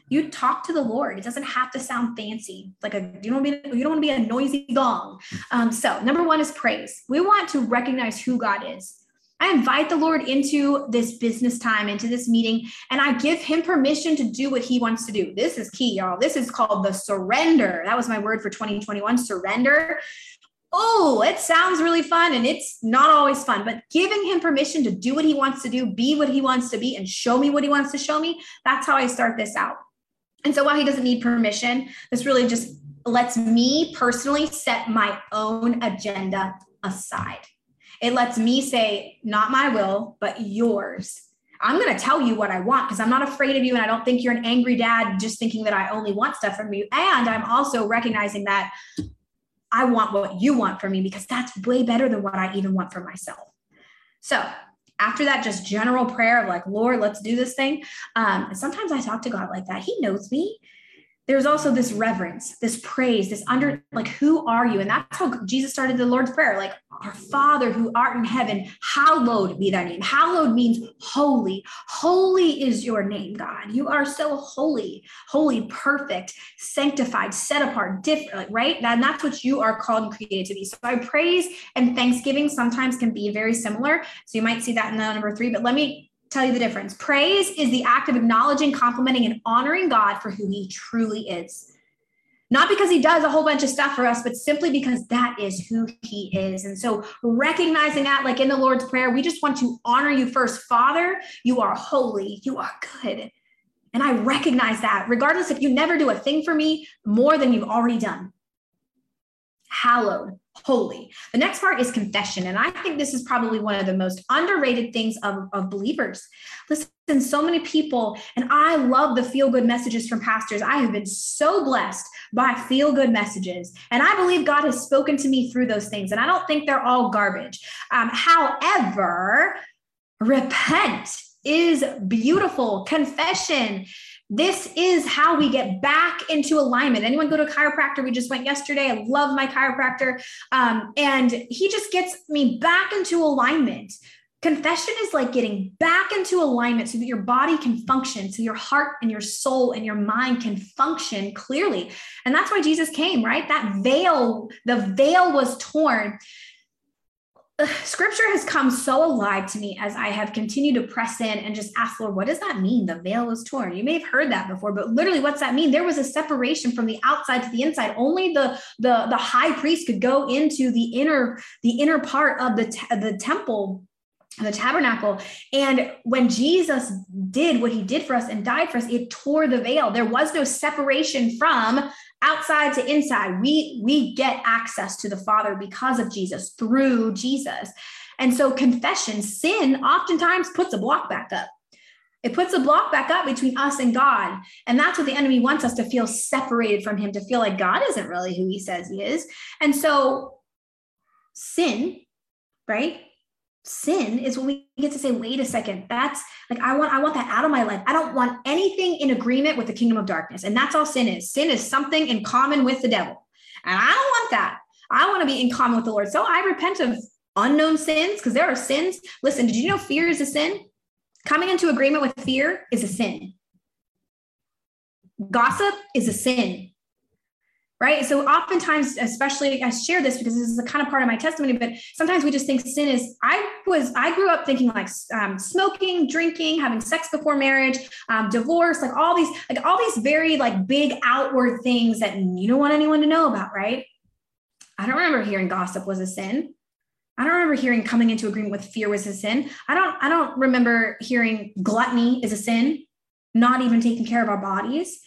[SPEAKER 1] you talk to the Lord. It doesn't have to sound fancy. Like a you don't be you don't want to be a noisy gong. Um, so number one is praise. We want to recognize who God is. I invite the Lord into this business time, into this meeting, and I give him permission to do what he wants to do. This is key, y'all. This is called the surrender. That was my word for 2021 surrender. Oh, it sounds really fun and it's not always fun, but giving him permission to do what he wants to do, be what he wants to be, and show me what he wants to show me. That's how I start this out. And so while he doesn't need permission, this really just lets me personally set my own agenda aside. It lets me say, not my will, but yours. I'm going to tell you what I want because I'm not afraid of you. And I don't think you're an angry dad just thinking that I only want stuff from you. And I'm also recognizing that I want what you want for me because that's way better than what I even want for myself. So after that, just general prayer of like, Lord, let's do this thing. Um, sometimes I talk to God like that. He knows me there's also this reverence, this praise, this under like, who are you? And that's how Jesus started the Lord's Prayer. Like, our Father who art in heaven, hallowed be thy name. Hallowed means holy. Holy is your name, God. You are so holy, holy, perfect, sanctified, set apart, different, right? And that's what you are called and created to be. So I praise and thanksgiving sometimes can be very similar. So you might see that in the number three, but let me tell you the difference. Praise is the act of acknowledging, complimenting, and honoring God for who he truly is. Not because he does a whole bunch of stuff for us, but simply because that is who he is. And so, recognizing that, like in the Lord's Prayer, we just want to honor you first. Father, you are holy, you are good. And I recognize that, regardless if you never do a thing for me more than you've already done. Hallowed holy. The next part is confession. And I think this is probably one of the most underrated things of, of believers. Listen, so many people, and I love the feel good messages from pastors. I have been so blessed by feel good messages. And I believe God has spoken to me through those things. And I don't think they're all garbage. Um, however, repent is beautiful. Confession this is how we get back into alignment. Anyone go to a chiropractor? We just went yesterday. I love my chiropractor. Um, and he just gets me back into alignment. Confession is like getting back into alignment so that your body can function, so your heart and your soul and your mind can function clearly. And that's why Jesus came, right? That veil, the veil was torn scripture has come so alive to me as I have continued to press in and just ask, Lord, what does that mean? The veil was torn. You may have heard that before, but literally, what's that mean? There was a separation from the outside to the inside. Only the the the high priest could go into the inner the inner part of the te- the temple the tabernacle. And when Jesus did what he did for us and died for us, it tore the veil. There was no separation from outside to inside. We we get access to the Father because of Jesus through Jesus. And so confession, sin oftentimes puts a block back up. It puts a block back up between us and God. And that's what the enemy wants us to feel separated from him, to feel like God isn't really who he says he is. And so sin, right? Sin is when we get to say wait a second that's like i want i want that out of my life. I don't want anything in agreement with the kingdom of darkness. And that's all sin is. Sin is something in common with the devil. And i don't want that. I want to be in common with the lord. So i repent of unknown sins because there are sins. Listen did you know fear is a sin? Coming into agreement with fear is a sin. Gossip is a sin right so oftentimes especially i share this because this is the kind of part of my testimony but sometimes we just think sin is i was i grew up thinking like um, smoking drinking having sex before marriage um, divorce like all these like all these very like big outward things that you don't want anyone to know about right i don't remember hearing gossip was a sin I don't remember hearing coming into agreement with fear was a sin. I don't I don't remember hearing gluttony is a sin, not even taking care of our bodies.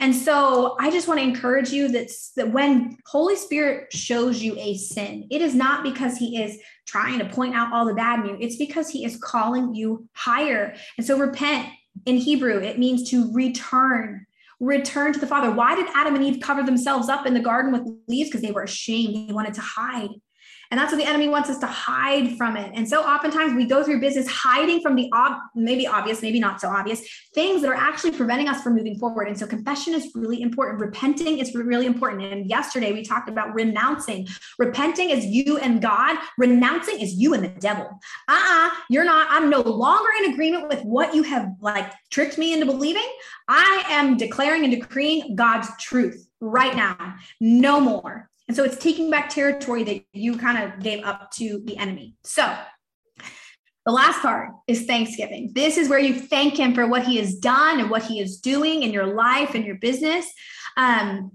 [SPEAKER 1] And so I just want to encourage you that, that when Holy Spirit shows you a sin, it is not because he is trying to point out all the bad in you. It's because he is calling you higher. And so repent in Hebrew, it means to return return to the Father. Why did Adam and Eve cover themselves up in the garden with leaves? Because they were ashamed. They wanted to hide. And that's what the enemy wants us to hide from it. And so oftentimes we go through business hiding from the ob- maybe obvious, maybe not so obvious things that are actually preventing us from moving forward. And so confession is really important. Repenting is really important. And yesterday we talked about renouncing. Repenting is you and God. Renouncing is you and the devil. Uh-uh, you're not. I'm no longer in agreement with what you have like tricked me into believing. I am declaring and decreeing God's truth right now. No more. And so it's taking back territory that you kind of gave up to the enemy. So the last part is Thanksgiving. This is where you thank him for what he has done and what he is doing in your life and your business. Um,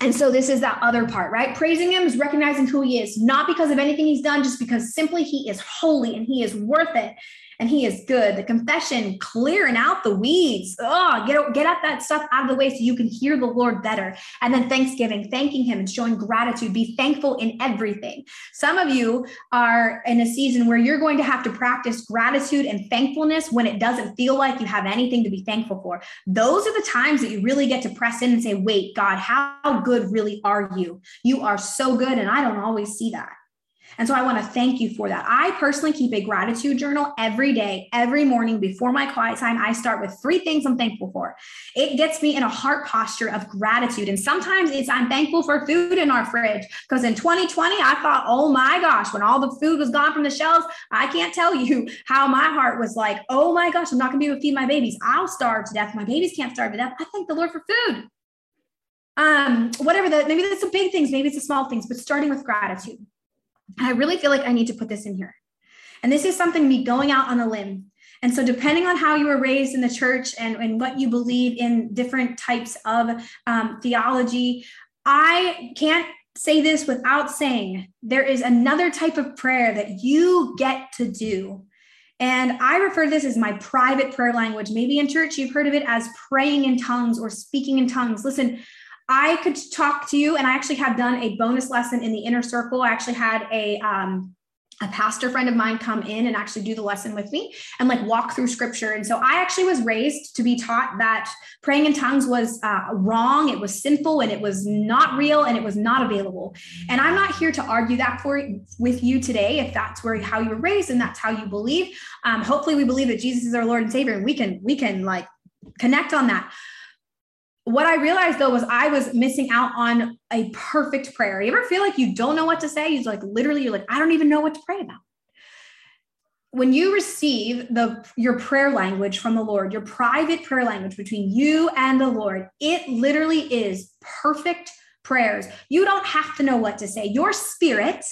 [SPEAKER 1] and so this is that other part, right? Praising him is recognizing who he is, not because of anything he's done, just because simply he is holy and he is worth it. And he is good. The confession, clearing out the weeds. Oh, get, get at that stuff out of the way so you can hear the Lord better. And then thanksgiving, thanking him and showing gratitude. Be thankful in everything. Some of you are in a season where you're going to have to practice gratitude and thankfulness when it doesn't feel like you have anything to be thankful for. Those are the times that you really get to press in and say, wait, God, how good really are you? You are so good. And I don't always see that. And so I want to thank you for that. I personally keep a gratitude journal every day, every morning before my quiet time. I start with three things I'm thankful for. It gets me in a heart posture of gratitude. And sometimes it's I'm thankful for food in our fridge because in 2020, I thought, oh my gosh, when all the food was gone from the shelves, I can't tell you how my heart was like, oh my gosh, I'm not going to be able to feed my babies. I'll starve to death. My babies can't starve to death. I thank the Lord for food. Um, whatever the maybe that's the big things, maybe it's the small things, but starting with gratitude. I really feel like I need to put this in here. And this is something me going out on a limb. And so, depending on how you were raised in the church and, and what you believe in different types of um, theology, I can't say this without saying there is another type of prayer that you get to do. And I refer to this as my private prayer language. Maybe in church, you've heard of it as praying in tongues or speaking in tongues. Listen, I could talk to you, and I actually have done a bonus lesson in the inner circle. I actually had a um, a pastor friend of mine come in and actually do the lesson with me and like walk through scripture. And so I actually was raised to be taught that praying in tongues was uh, wrong, it was sinful, and it was not real, and it was not available. And I'm not here to argue that for with you today. If that's where how you were raised and that's how you believe, um, hopefully we believe that Jesus is our Lord and Savior, and we can we can like connect on that what I realized though was I was missing out on a perfect prayer. You ever feel like you don't know what to say? You're like literally, you're like, I don't even know what to pray about. When you receive the your prayer language from the Lord, your private prayer language between you and the Lord, it literally is perfect prayers. You don't have to know what to say. Your spirit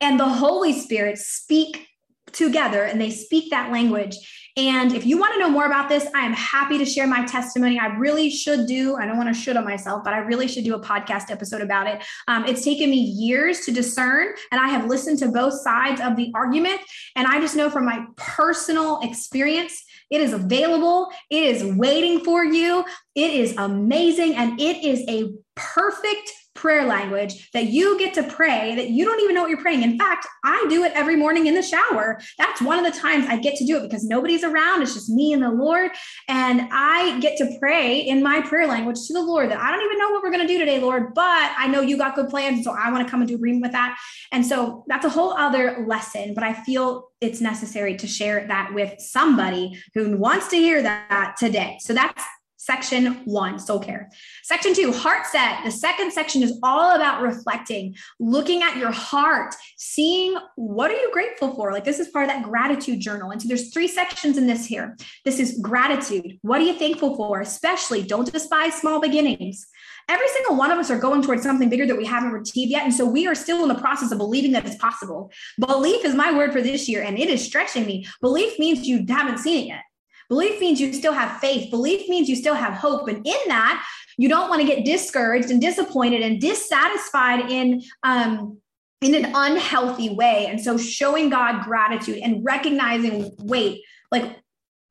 [SPEAKER 1] and the Holy Spirit speak together and they speak that language. And if you want to know more about this, I am happy to share my testimony. I really should do, I don't want to should on myself, but I really should do a podcast episode about it. Um, it's taken me years to discern, and I have listened to both sides of the argument. And I just know from my personal experience, it is available, it is waiting for you. It is amazing, and it is a perfect prayer language that you get to pray that you don't even know what you're praying. In fact, I do it every morning in the shower. That's one of the times I get to do it because nobody's around. It's just me and the Lord. And I get to pray in my prayer language to the Lord that I don't even know what we're going to do today, Lord, but I know you got good plans. So I want to come into agreement with that. And so that's a whole other lesson, but I feel it's necessary to share that with somebody who wants to hear that today. So that's section one, soul care. Section two, heart set. The second section is all about reflecting, looking at your heart, seeing what are you grateful for? Like this is part of that gratitude journal. And so there's three sections in this here. This is gratitude. What are you thankful for? Especially don't despise small beginnings. Every single one of us are going towards something bigger that we haven't achieved yet. And so we are still in the process of believing that it's possible. Belief is my word for this year, and it is stretching me. Belief means you haven't seen it yet. Belief means you still have faith. Belief means you still have hope. And in that, you don't want to get discouraged and disappointed and dissatisfied in um, in an unhealthy way. And so showing God gratitude and recognizing, wait, like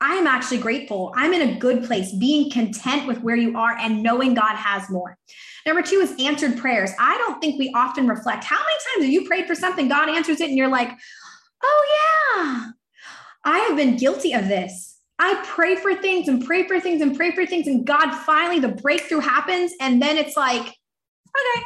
[SPEAKER 1] I am actually grateful. I'm in a good place, being content with where you are and knowing God has more. Number two is answered prayers. I don't think we often reflect how many times have you prayed for something, God answers it, and you're like, oh, yeah, I have been guilty of this. I pray for things and pray for things and pray for things. And God finally, the breakthrough happens. And then it's like, okay.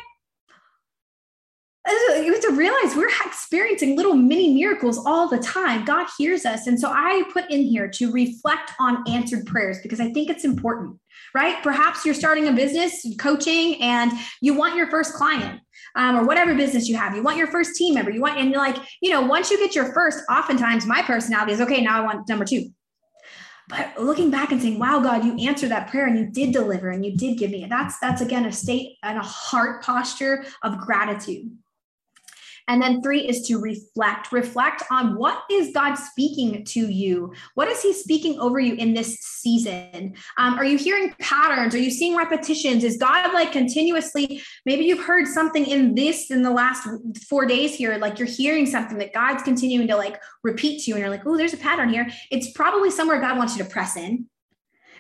[SPEAKER 1] You have to realize we're experiencing little mini miracles all the time. God hears us. And so I put in here to reflect on answered prayers because I think it's important, right? Perhaps you're starting a business, coaching, and you want your first client. Um, or whatever business you have. You want your first team member. You want, and like, you know, once you get your first, oftentimes my personality is okay, now I want number two but looking back and saying wow god you answered that prayer and you did deliver and you did give me that's that's again a state and a heart posture of gratitude And then three is to reflect. Reflect on what is God speaking to you? What is He speaking over you in this season? Um, are you hearing patterns? Are you seeing repetitions? Is God like continuously? Maybe you've heard something in this in the last four days here, like you're hearing something that God's continuing to like repeat to you, and you're like, oh, there's a pattern here. It's probably somewhere God wants you to press in.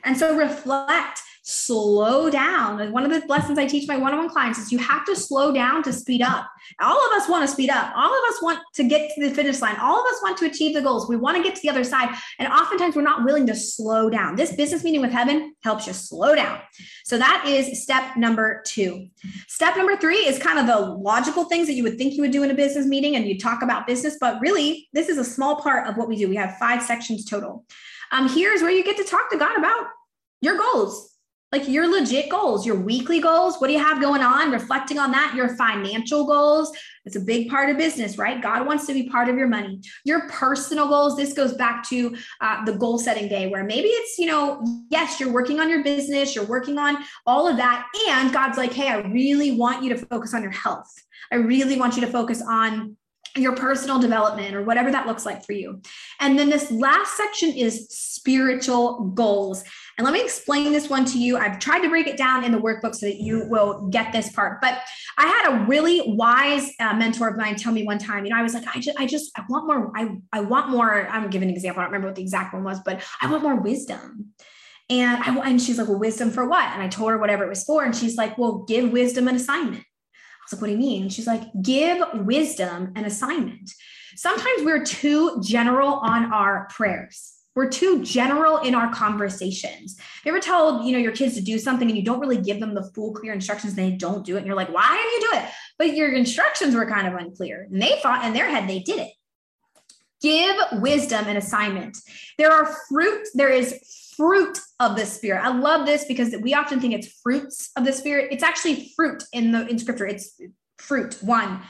[SPEAKER 1] And so reflect slow down. One of the lessons I teach my one on one clients is you have to slow down to speed up. All of us want to speed up. All of us want to get to the finish line. All of us want to achieve the goals. We want to get to the other side. And oftentimes we're not willing to slow down. This business meeting with heaven helps you slow down. So that is step number two. Step number three is kind of the logical things that you would think you would do in a business meeting and you talk about business, but really, this is a small part of what we do. We have five sections total. Um, here's where you get to talk to God about your goals like your legit goals, your weekly goals. What do you have going on? Reflecting on that, your financial goals. It's a big part of business, right? God wants to be part of your money. Your personal goals. This goes back to uh, the goal setting day, where maybe it's, you know, yes, you're working on your business, you're working on all of that. And God's like, hey, I really want you to focus on your health. I really want you to focus on your personal development or whatever that looks like for you. And then this last section is spiritual goals. And let me explain this one to you. I've tried to break it down in the workbook so that you will get this part. But I had a really wise uh, mentor of mine tell me one time, you know, I was like, I just, I just, I want more. I, I want more. I'm giving an example. I don't remember what the exact one was, but I want more wisdom. And I, and she's like, well, wisdom for what? And I told her whatever it was for. And she's like, well, give wisdom an assignment I was like, what do you mean? She's like, give wisdom an assignment. Sometimes we're too general on our prayers. We're too general in our conversations. Have you ever told, you know, your kids to do something and you don't really give them the full clear instructions they don't do it? And you're like, why didn't you do it? But your instructions were kind of unclear. And they thought in their head they did it. Give wisdom an assignment. There are fruit, there is fruit of the spirit. I love this because we often think it's fruits of the spirit. It's actually fruit in the in scripture. It's fruit. One.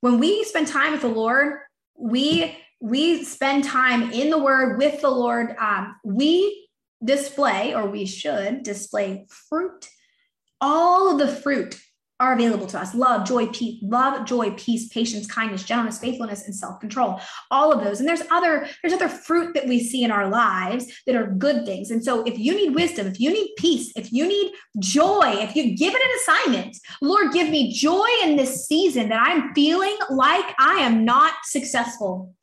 [SPEAKER 1] When we spend time with the Lord, we we spend time in the word with the Lord. Um, we display, or we should display fruit. All of the fruit are available to us. Love joy peace love joy peace patience kindness gentleness faithfulness and self-control. All of those. And there's other there's other fruit that we see in our lives that are good things. And so if you need wisdom if you need peace if you need joy if you give it an assignment lord give me joy in this season that i'm feeling like i am not successful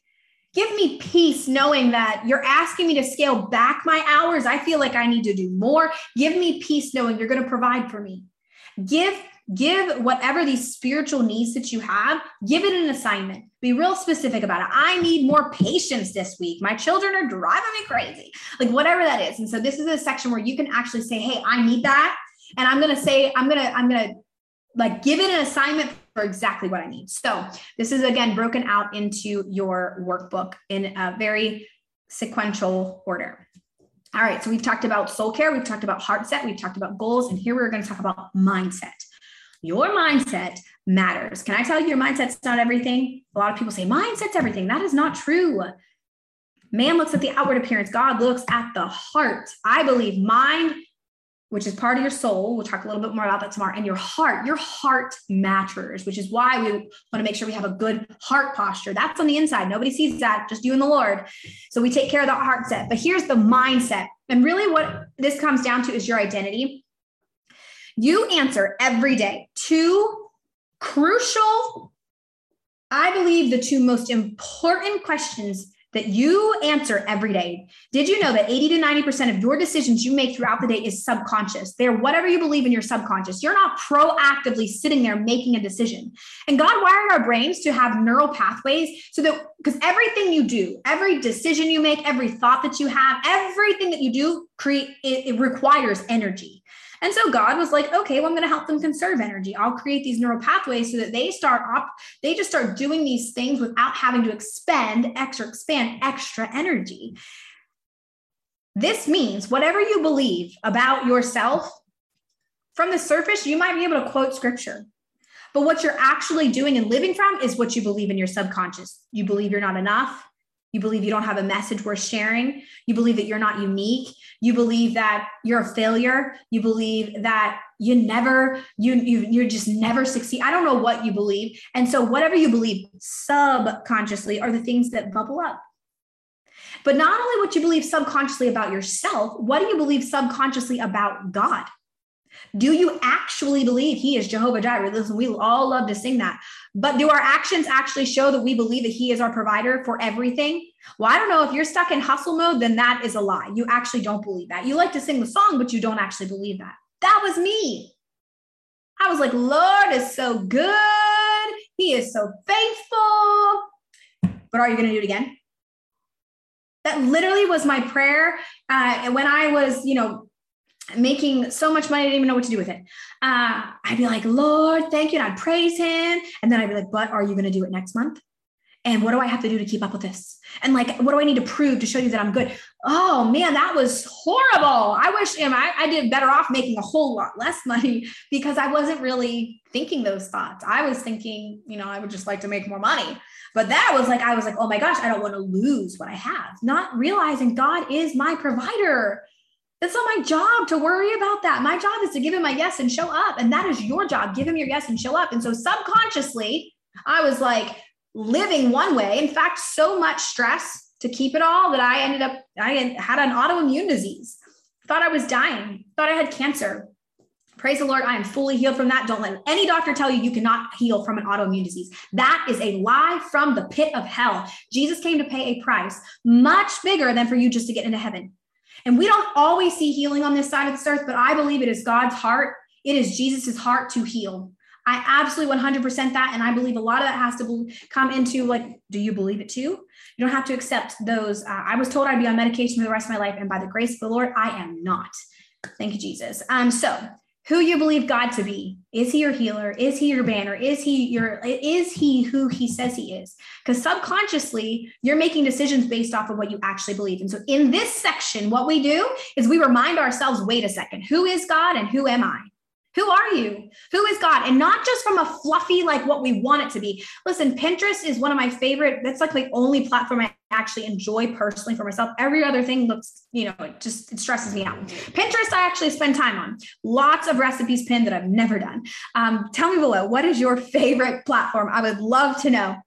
[SPEAKER 1] Give me peace knowing that you're asking me to scale back my hours. I feel like I need to do more. Give me peace knowing you're going to provide for me. Give give whatever these spiritual needs that you have, give it an assignment. Be real specific about it. I need more patience this week. My children are driving me crazy. Like whatever that is. And so this is a section where you can actually say, "Hey, I need that." And I'm going to say I'm going to I'm going to like give it an assignment for exactly what I need. So, this is again broken out into your workbook in a very sequential order. All right, so we've talked about soul care, we've talked about heart set, we've talked about goals, and here we're going to talk about mindset. Your mindset matters. Can I tell you, your mindset's not everything? A lot of people say mindset's everything. That is not true. Man looks at the outward appearance, God looks at the heart. I believe mind, which is part of your soul, we'll talk a little bit more about that tomorrow, and your heart, your heart matters, which is why we want to make sure we have a good heart posture. That's on the inside. Nobody sees that, just you and the Lord. So we take care of the heart set. But here's the mindset. And really, what this comes down to is your identity. You answer every day two crucial, I believe, the two most important questions that you answer every day. Did you know that 80 to 90% of your decisions you make throughout the day is subconscious? They're whatever you believe in your subconscious. You're not proactively sitting there making a decision. And God wired our brains to have neural pathways so that because everything you do, every decision you make, every thought that you have, everything that you do create it, it requires energy. And so God was like, okay, well, I'm going to help them conserve energy. I'll create these neural pathways so that they start up, they just start doing these things without having to expend extra, expand extra energy. This means whatever you believe about yourself, from the surface, you might be able to quote scripture. But what you're actually doing and living from is what you believe in your subconscious. You believe you're not enough. You believe you don't have a message worth sharing. You believe that you're not unique. You believe that you're a failure. You believe that you never, you, you, you're just never succeed. I don't know what you believe. And so whatever you believe subconsciously are the things that bubble up. But not only what you believe subconsciously about yourself, what do you believe subconsciously about God? Do you actually believe he is Jehovah Jireh? Listen, we all love to sing that. But do our actions actually show that we believe that he is our provider for everything? Well, I don't know. If you're stuck in hustle mode, then that is a lie. You actually don't believe that. You like to sing the song, but you don't actually believe that. That was me. I was like, Lord is so good. He is so faithful. But are you going to do it again? That literally was my prayer. Uh, when I was, you know, making so much money, I didn't even know what to do with it. Uh, I'd be like, Lord, thank you. And I'd praise him. And then I'd be like, but are you going to do it next month? And what do I have to do to keep up with this? And like, what do I need to prove to show you that I'm good? Oh man, that was horrible. I wish you know, I, I did better off making a whole lot less money because I wasn't really thinking those thoughts. I was thinking, you know, I would just like to make more money. But that was like, I was like, oh my gosh, I don't want to lose what I have. Not realizing God is my provider. That's not my job to worry about that. My job is to give him my yes and show up. And that is your job. Give him your yes and show up. And so subconsciously, I was like living one way. In fact, so much stress to keep it all that I ended up, I had an autoimmune disease. Thought I was dying, thought I had cancer. Praise the Lord, I am fully healed from that. Don't let any doctor tell you you cannot heal from an autoimmune disease. That is a lie from the pit of hell. Jesus came to pay a price much bigger than for you just to get into heaven. And we don't always see healing on this side of this earth, but I believe it is God's heart. It is Jesus's heart to heal. I absolutely 100% that. And I believe a lot of that has to come into like, do you believe it too? You don't have to accept those. Uh, I was told I'd be on medication for the rest of my life. And by the grace of the Lord, I am not. Thank you, Jesus. Um, so who you believe God to be. Is he your healer? Is he your banner? Is he your is he who he says he is? Because subconsciously, you're making decisions based off of what you actually believe. And so in this section, what we do is we remind ourselves, wait a second, who is God and who am I? Who are you? Who is God? And not just from a fluffy, like what we want it to be. Listen, Pinterest is one of my favorite. That's like the only platform I actually enjoy personally for myself. Every other thing looks, you know, it just it stresses me out. Pinterest, I actually spend time on. Lots of recipes pinned that I've never done. Um, tell me below, what is your favorite platform? I would love to know.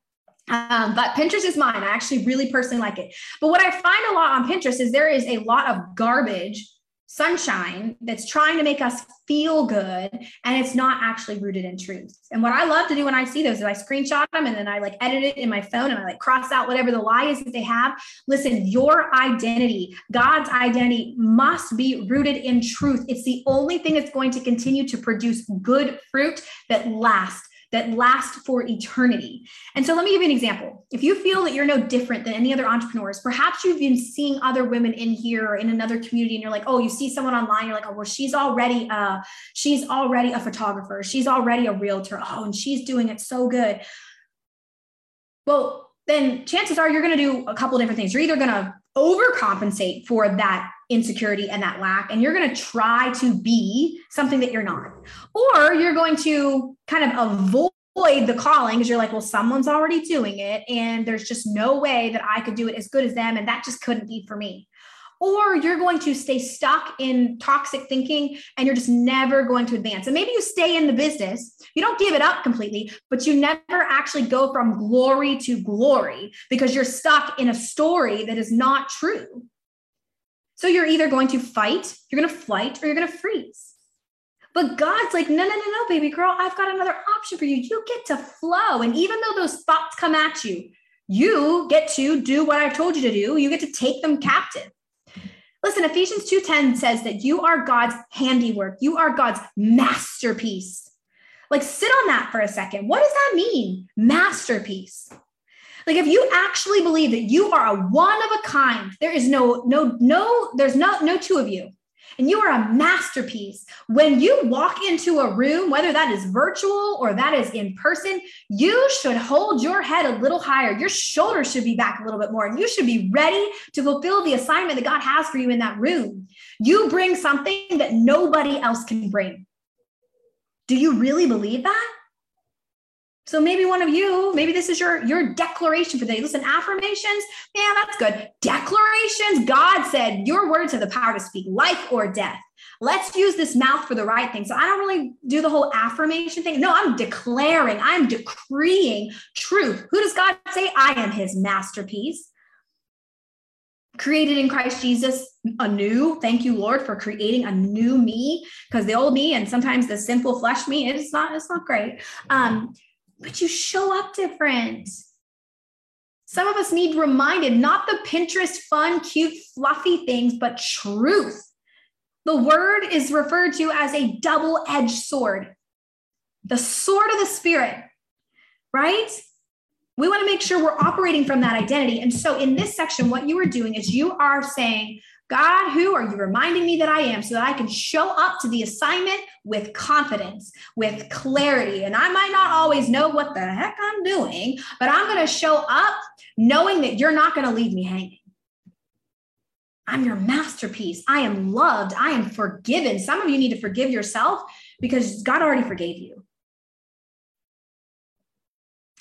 [SPEAKER 1] Um, but Pinterest is mine. I actually really personally like it. But what I find a lot on Pinterest is there is a lot of garbage sunshine that's trying to make us feel good and it's not actually rooted in truth. And what I love to do when I see those is I screenshot them and then I like edit it in my phone and I like cross out whatever the lie is that they have. Listen, your identity, God's identity must be rooted in truth. It's the only thing that's going to continue to produce good fruit that lasts that last for eternity. And so let me give you an example. If you feel that you're no different than any other entrepreneurs, perhaps you've been seeing other women in here or in another community and you're like, "Oh, you see someone online, you're like, "Oh, well she's already uh she's already a photographer. She's already a realtor. Oh, and she's doing it so good." Well, then chances are you're going to do a couple different things. You're either going to overcompensate for that insecurity and that lack and you're going to try to be something that you're not or you're going to kind of avoid the calling because you're like well someone's already doing it and there's just no way that i could do it as good as them and that just couldn't be for me or you're going to stay stuck in toxic thinking and you're just never going to advance. And maybe you stay in the business, you don't give it up completely, but you never actually go from glory to glory because you're stuck in a story that is not true. So you're either going to fight, you're going to flight, or you're going to freeze. But God's like, no, no, no, no, baby girl, I've got another option for you. You get to flow. And even though those thoughts come at you, you get to do what I've told you to do. You get to take them captive. Listen, Ephesians 2:10 says that you are God's handiwork. You are God's masterpiece. Like sit on that for a second. What does that mean? Masterpiece. Like if you actually believe that you are a one of a kind, there is no no no there's no no two of you. And you are a masterpiece. When you walk into a room, whether that is virtual or that is in person, you should hold your head a little higher. Your shoulders should be back a little bit more, and you should be ready to fulfill the assignment that God has for you in that room. You bring something that nobody else can bring. Do you really believe that? So maybe one of you, maybe this is your your declaration for the day. Listen, affirmations, man, that's good. Declarations, God said, your words have the power to speak life or death. Let's use this mouth for the right thing. So I don't really do the whole affirmation thing. No, I'm declaring, I'm decreeing truth. Who does God say I am his masterpiece? created in Christ Jesus anew. Thank you, Lord, for creating a new me. Because the old me and sometimes the simple flesh me, it's not, it's not great. Um, but you show up different. Some of us need reminded, not the Pinterest fun, cute, fluffy things, but truth. The word is referred to as a double edged sword, the sword of the spirit, right? We want to make sure we're operating from that identity. And so in this section, what you are doing is you are saying, God, who are you reminding me that I am so that I can show up to the assignment with confidence, with clarity? And I might not always know what the heck I'm doing, but I'm going to show up knowing that you're not going to leave me hanging. I'm your masterpiece. I am loved. I am forgiven. Some of you need to forgive yourself because God already forgave you.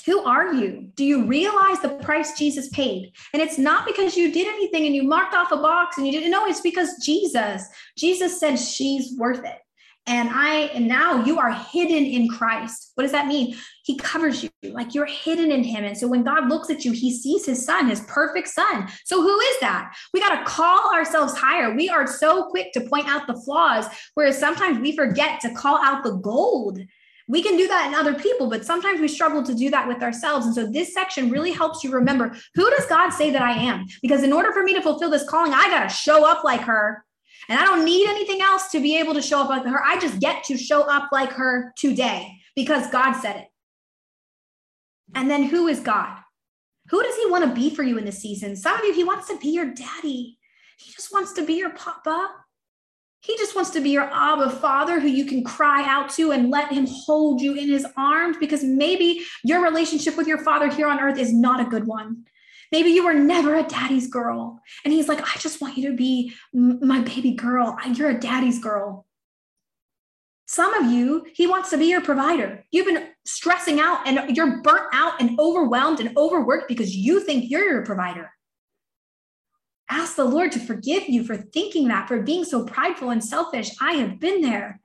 [SPEAKER 1] Who are you? Do you realize the price Jesus paid? And it's not because you did anything and you marked off a box and you didn't know, it's because Jesus, Jesus said she's worth it. And I, and now you are hidden in Christ. What does that mean? He covers you like you're hidden in him. And so when God looks at you, he sees his son, his perfect son. So who is that? We got to call ourselves higher. We are so quick to point out the flaws, whereas sometimes we forget to call out the gold we can do that in other people, but sometimes we struggle to do that with ourselves. And so this section really helps you remember who does God say that I am? Because in order for me to fulfill this calling, I got to show up like her. And I don't need anything else to be able to show up like her. I just get to show up like her today because God said it. And then who is God? Who does he want to be for you in this season? Some of you, he wants to be your daddy. He just wants to be your papa. He just wants to be your Abba father who you can cry out to and let him hold you in his arms because maybe your relationship with your father here on earth is not a good one. Maybe you were never a daddy's girl. And he's like, I just want you to be my baby girl. You're a daddy's girl. Some of you, he wants to be your provider. You've been stressing out and you're burnt out and overwhelmed and overworked because you think you're your provider. Ask the Lord to forgive you for thinking that, for being so prideful and selfish. I have been there.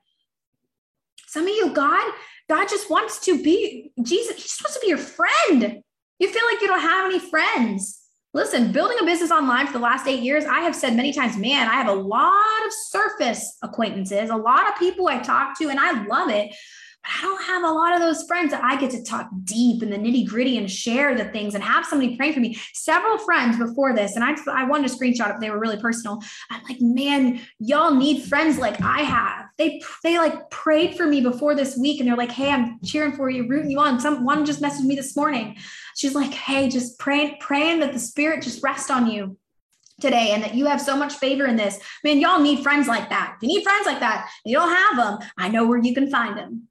[SPEAKER 1] Some of you, God, God just wants to be Jesus. He just wants to be your friend. You feel like you don't have any friends. Listen, building a business online for the last eight years, I have said many times, man, I have a lot of surface acquaintances, a lot of people I talk to, and I love it. I don't have a lot of those friends that I get to talk deep in the nitty gritty and share the things and have somebody praying for me. Several friends before this, and I, I wanted to screenshot if they were really personal. I'm like, man, y'all need friends like I have. They they like prayed for me before this week, and they're like, hey, I'm cheering for you, rooting you on. Some one just messaged me this morning. She's like, hey, just praying praying that the Spirit just rest on you today and that you have so much favor in this. Man, y'all need friends like that. If you need friends like that, you don't have them. I know where you can find them.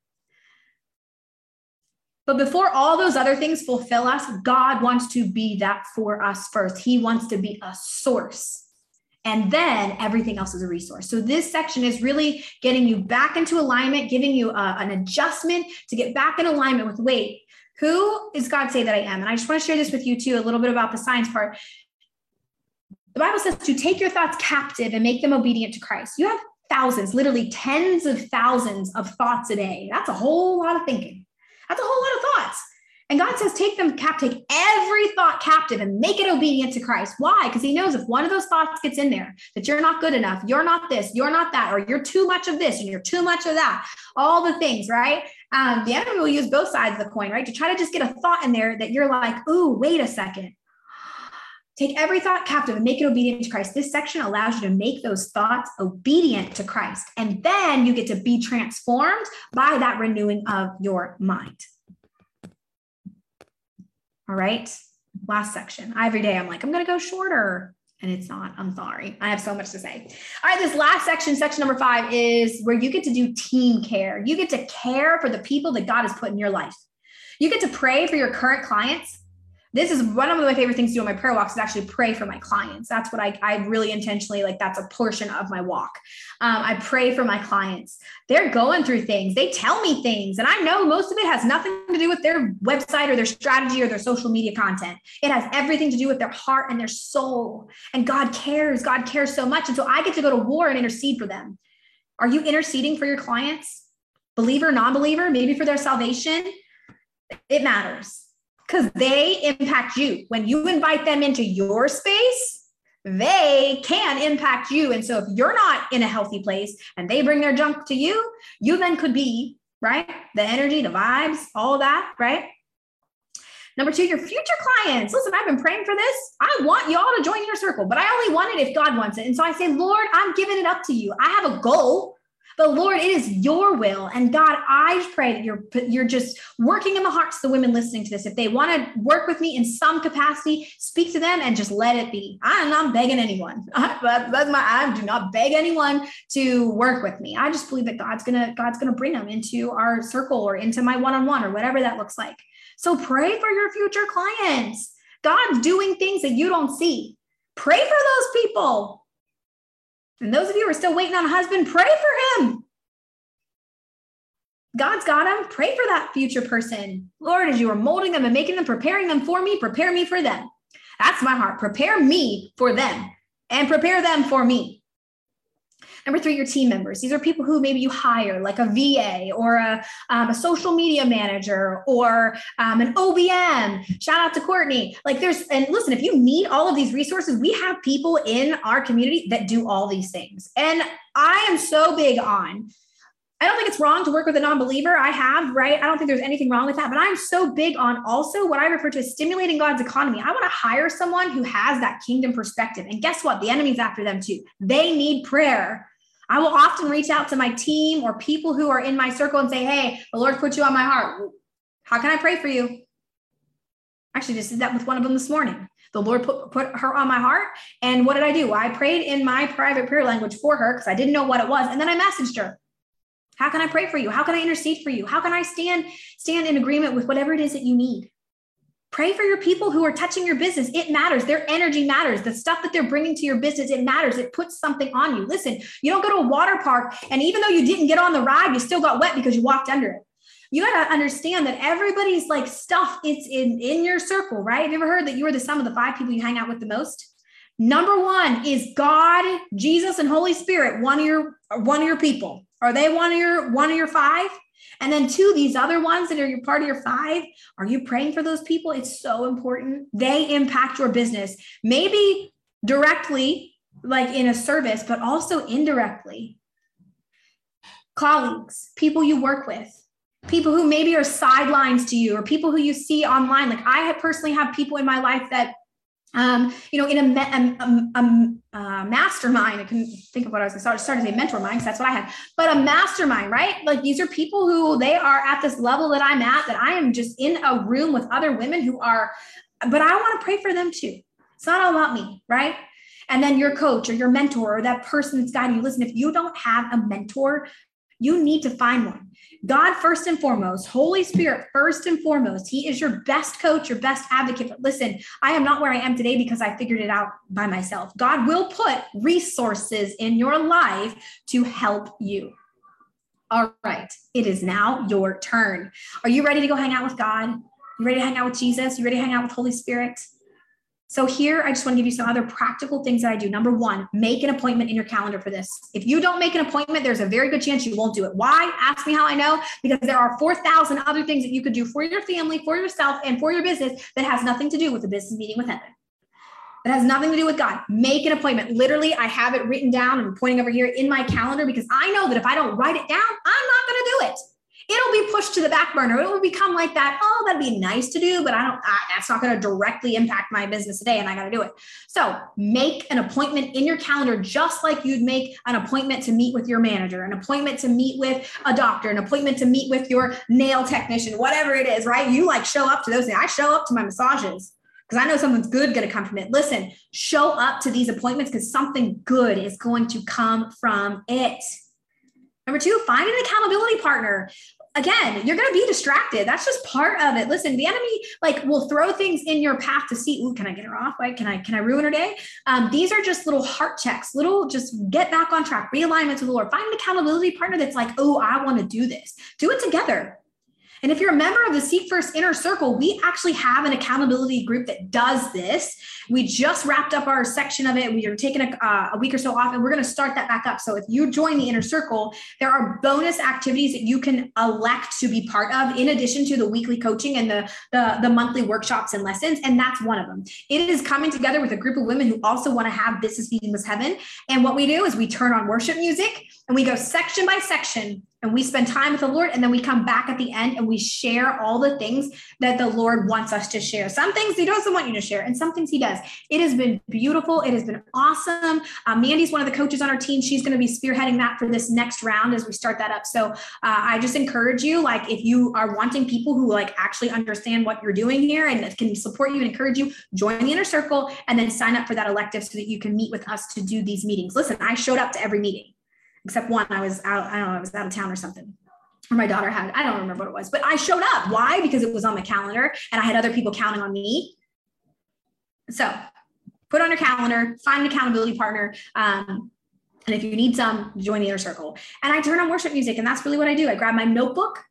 [SPEAKER 1] But before all those other things fulfill us, God wants to be that for us first. He wants to be a source. And then everything else is a resource. So, this section is really getting you back into alignment, giving you a, uh, an adjustment to get back in alignment with wait, who is God say that I am? And I just want to share this with you too, a little bit about the science part. The Bible says to take your thoughts captive and make them obedient to Christ. You have thousands, literally tens of thousands of thoughts a day. That's a whole lot of thinking. That's a whole lot of thoughts. And God says, take them captive, take every thought captive and make it obedient to Christ. Why? Because he knows if one of those thoughts gets in there, that you're not good enough, you're not this, you're not that, or you're too much of this and you're too much of that, all the things, right? Um, the enemy will use both sides of the coin, right? To try to just get a thought in there that you're like, ooh, wait a second. Take every thought captive and make it obedient to Christ. This section allows you to make those thoughts obedient to Christ. And then you get to be transformed by that renewing of your mind. All right. Last section. Every day I'm like, I'm going to go shorter. And it's not. I'm sorry. I have so much to say. All right. This last section, section number five, is where you get to do team care. You get to care for the people that God has put in your life. You get to pray for your current clients this is one of my favorite things to do on my prayer walks is actually pray for my clients. That's what I, I really intentionally like. That's a portion of my walk. Um, I pray for my clients. They're going through things. They tell me things, and I know most of it has nothing to do with their website or their strategy or their social media content. It has everything to do with their heart and their soul. And God cares. God cares so much. And so I get to go to war and intercede for them. Are you interceding for your clients? Believer, non believer, maybe for their salvation? It matters because they impact you. When you invite them into your space, they can impact you. And so if you're not in a healthy place and they bring their junk to you, you then could be, right? The energy, the vibes, all that, right? Number two, your future clients. Listen, I've been praying for this. I want y'all to join your circle, but I only want it if God wants it. And so I say, Lord, I'm giving it up to you. I have a goal. But Lord, it is your will. And God, I pray that you're you're just working in the hearts of the women listening to this. If they want to work with me in some capacity, speak to them and just let it be. I'm not begging anyone. that's my I do not beg anyone to work with me. I just believe that God's gonna God's gonna bring them into our circle or into my one-on-one or whatever that looks like. So pray for your future clients. God's doing things that you don't see. Pray for those people. And those of you who are still waiting on a husband, pray for him. God's got him. Pray for that future person. Lord, as you are molding them and making them, preparing them for me, prepare me for them. That's my heart. Prepare me for them and prepare them for me. Number three, your team members. These are people who maybe you hire, like a VA or a, um, a social media manager or um, an OBM. Shout out to Courtney. Like there's, and listen, if you need all of these resources, we have people in our community that do all these things. And I am so big on I don't think it's wrong to work with a non-believer. I have, right? I don't think there's anything wrong with that. But I'm so big on also what I refer to as stimulating God's economy. I want to hire someone who has that kingdom perspective. And guess what? The enemy's after them too. They need prayer. I will often reach out to my team or people who are in my circle and say, Hey, the Lord put you on my heart. How can I pray for you? Actually, just did that with one of them this morning. The Lord put, put her on my heart. And what did I do? I prayed in my private prayer language for her because I didn't know what it was. And then I messaged her. How can I pray for you? How can I intercede for you? How can I stand stand in agreement with whatever it is that you need? Pray for your people who are touching your business. It matters. Their energy matters. The stuff that they're bringing to your business, it matters. It puts something on you. Listen, you don't go to a water park and even though you didn't get on the ride, you still got wet because you walked under it. You got to understand that everybody's like stuff it's in in your circle, right? Have you ever heard that you are the sum of the five people you hang out with the most? Number 1 is God, Jesus and Holy Spirit, one of your one of your people. Are they one of your one of your five? And then two, these other ones that are your part of your five, are you praying for those people? It's so important. They impact your business, maybe directly, like in a service, but also indirectly. Colleagues, people you work with, people who maybe are sidelines to you, or people who you see online. Like I personally have people in my life that um, you know, in a, a, a, a, mastermind, I can think of what I was going to start to say mentor mind, because that's what I had, but a mastermind, right? Like these are people who they are at this level that I'm at, that I am just in a room with other women who are, but I want to pray for them too. It's not all about me, right? And then your coach or your mentor or that person that's guiding you. Listen, if you don't have a mentor, you need to find one. God, first and foremost, Holy Spirit, first and foremost, He is your best coach, your best advocate. But listen, I am not where I am today because I figured it out by myself. God will put resources in your life to help you. All right, it is now your turn. Are you ready to go hang out with God? You ready to hang out with Jesus? You ready to hang out with Holy Spirit? So here, I just want to give you some other practical things that I do. Number one, make an appointment in your calendar for this. If you don't make an appointment, there's a very good chance you won't do it. Why? Ask me how I know. Because there are 4,000 other things that you could do for your family, for yourself, and for your business that has nothing to do with a business meeting with heaven. It has nothing to do with God. Make an appointment. Literally, I have it written down. I'm pointing over here in my calendar because I know that if I don't write it down, I'm not going to do it it'll be pushed to the back burner. It will become like that. Oh, that'd be nice to do, but I don't, I, that's not going to directly impact my business today. And I got to do it. So make an appointment in your calendar, just like you'd make an appointment to meet with your manager, an appointment to meet with a doctor, an appointment to meet with your nail technician, whatever it is, right? You like show up to those things. I show up to my massages because I know something's good going to come from it. Listen, show up to these appointments because something good is going to come from it. Number two, find an accountability partner. Again, you're going to be distracted. That's just part of it. Listen, the enemy like will throw things in your path to see, ooh, can I get her off? Like, can I, can I ruin her day? Um, these are just little heart checks, little just get back on track, realignment to the Lord. Find an accountability partner that's like, oh, I want to do this. Do it together. And if you're a member of the Seek First Inner Circle, we actually have an accountability group that does this. We just wrapped up our section of it. We are taking a, uh, a week or so off, and we're going to start that back up. So if you join the Inner Circle, there are bonus activities that you can elect to be part of, in addition to the weekly coaching and the, the, the monthly workshops and lessons. And that's one of them. It is coming together with a group of women who also want to have Business Meeting with Heaven. And what we do is we turn on worship music and we go section by section and we spend time with the Lord and then we come back at the end and we share all the things that the Lord wants us to share. Some things he doesn't want you to share and some things he does. It has been beautiful. It has been awesome. Um, Mandy's one of the coaches on our team. She's going to be spearheading that for this next round as we start that up. So uh, I just encourage you, like if you are wanting people who like actually understand what you're doing here and can support you and encourage you, join the inner circle and then sign up for that elective so that you can meet with us to do these meetings. Listen, I showed up to every meeting except one I was out, I don't know, I was out of town or something. Or my daughter had, I don't remember what it was, but I showed up. Why? Because it was on my calendar and I had other people counting on me. So put on your calendar, find an accountability partner. Um, and if you need some, join the inner circle. And I turn on worship music, and that's really what I do. I grab my notebook.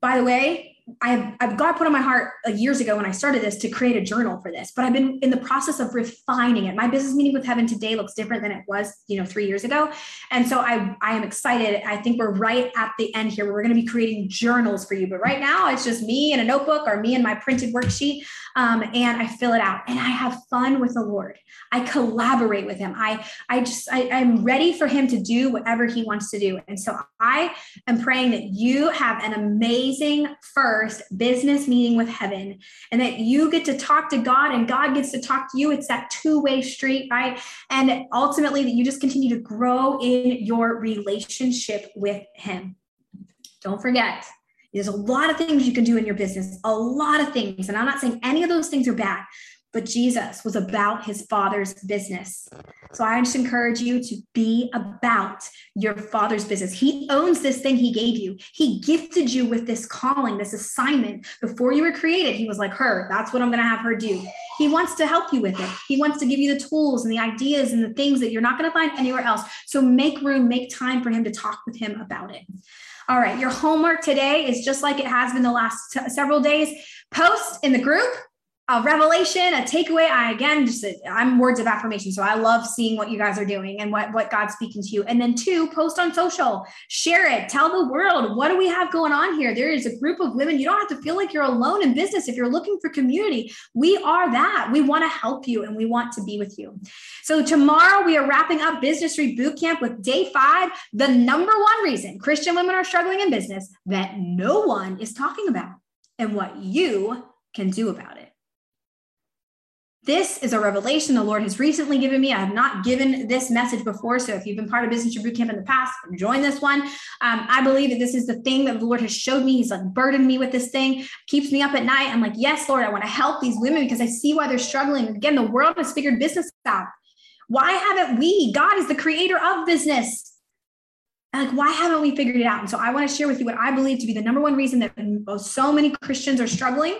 [SPEAKER 1] By the way, I've, I've God put on my heart years ago when I started this to create a journal for this, but I've been in the process of refining it. My business meeting with heaven today looks different than it was, you know, three years ago. And so I, I am excited. I think we're right at the end here we're going to be creating journals for you. But right now it's just me and a notebook or me and my printed worksheet. Um, and I fill it out and I have fun with the Lord. I collaborate with him. I, I just, I, I'm ready for him to do whatever he wants to do. And so I am praying that you have an amazing first business meeting with heaven and that you get to talk to God and God gets to talk to you. It's that two way street, right? And ultimately, that you just continue to grow in your relationship with Him. Don't forget, there's a lot of things you can do in your business, a lot of things. And I'm not saying any of those things are bad, but Jesus was about his father's business. So I just encourage you to be about your father's business. He owns this thing he gave you. He gifted you with this calling, this assignment. Before you were created, he was like, her, that's what I'm going to have her do. He wants to help you with it. He wants to give you the tools and the ideas and the things that you're not going to find anywhere else. So make room, make time for him to talk with him about it. All right, your homework today is just like it has been the last t- several days. Post in the group a revelation, a takeaway. I again just I'm words of affirmation. So I love seeing what you guys are doing and what, what God's speaking to you. And then two, post on social, share it, tell the world what do we have going on here? There is a group of women. You don't have to feel like you're alone in business. If you're looking for community, we are that. We want to help you and we want to be with you. So tomorrow we are wrapping up Business Tree Boot Camp with day five, the number one reason Christian women are struggling in business that no one is talking about and what you can do about it. This is a revelation the Lord has recently given me. I have not given this message before. So if you've been part of Business Boot Camp in the past, join this one. Um, I believe that this is the thing that the Lord has showed me. He's like burdened me with this thing, keeps me up at night. I'm like, yes, Lord, I want to help these women because I see why they're struggling. Again, the world has figured business out. Why haven't we? God is the creator of business. Like, why haven't we figured it out? And so I want to share with you what I believe to be the number one reason that so many Christians are struggling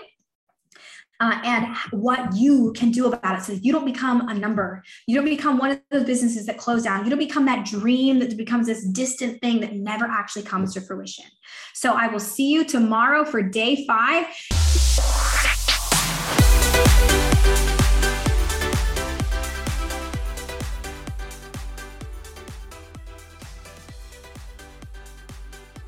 [SPEAKER 1] uh, and what you can do about it so that you don't become a number. You don't become one of those businesses that close down. You don't become that dream that becomes this distant thing that never actually comes to fruition. So I will see you tomorrow for day five.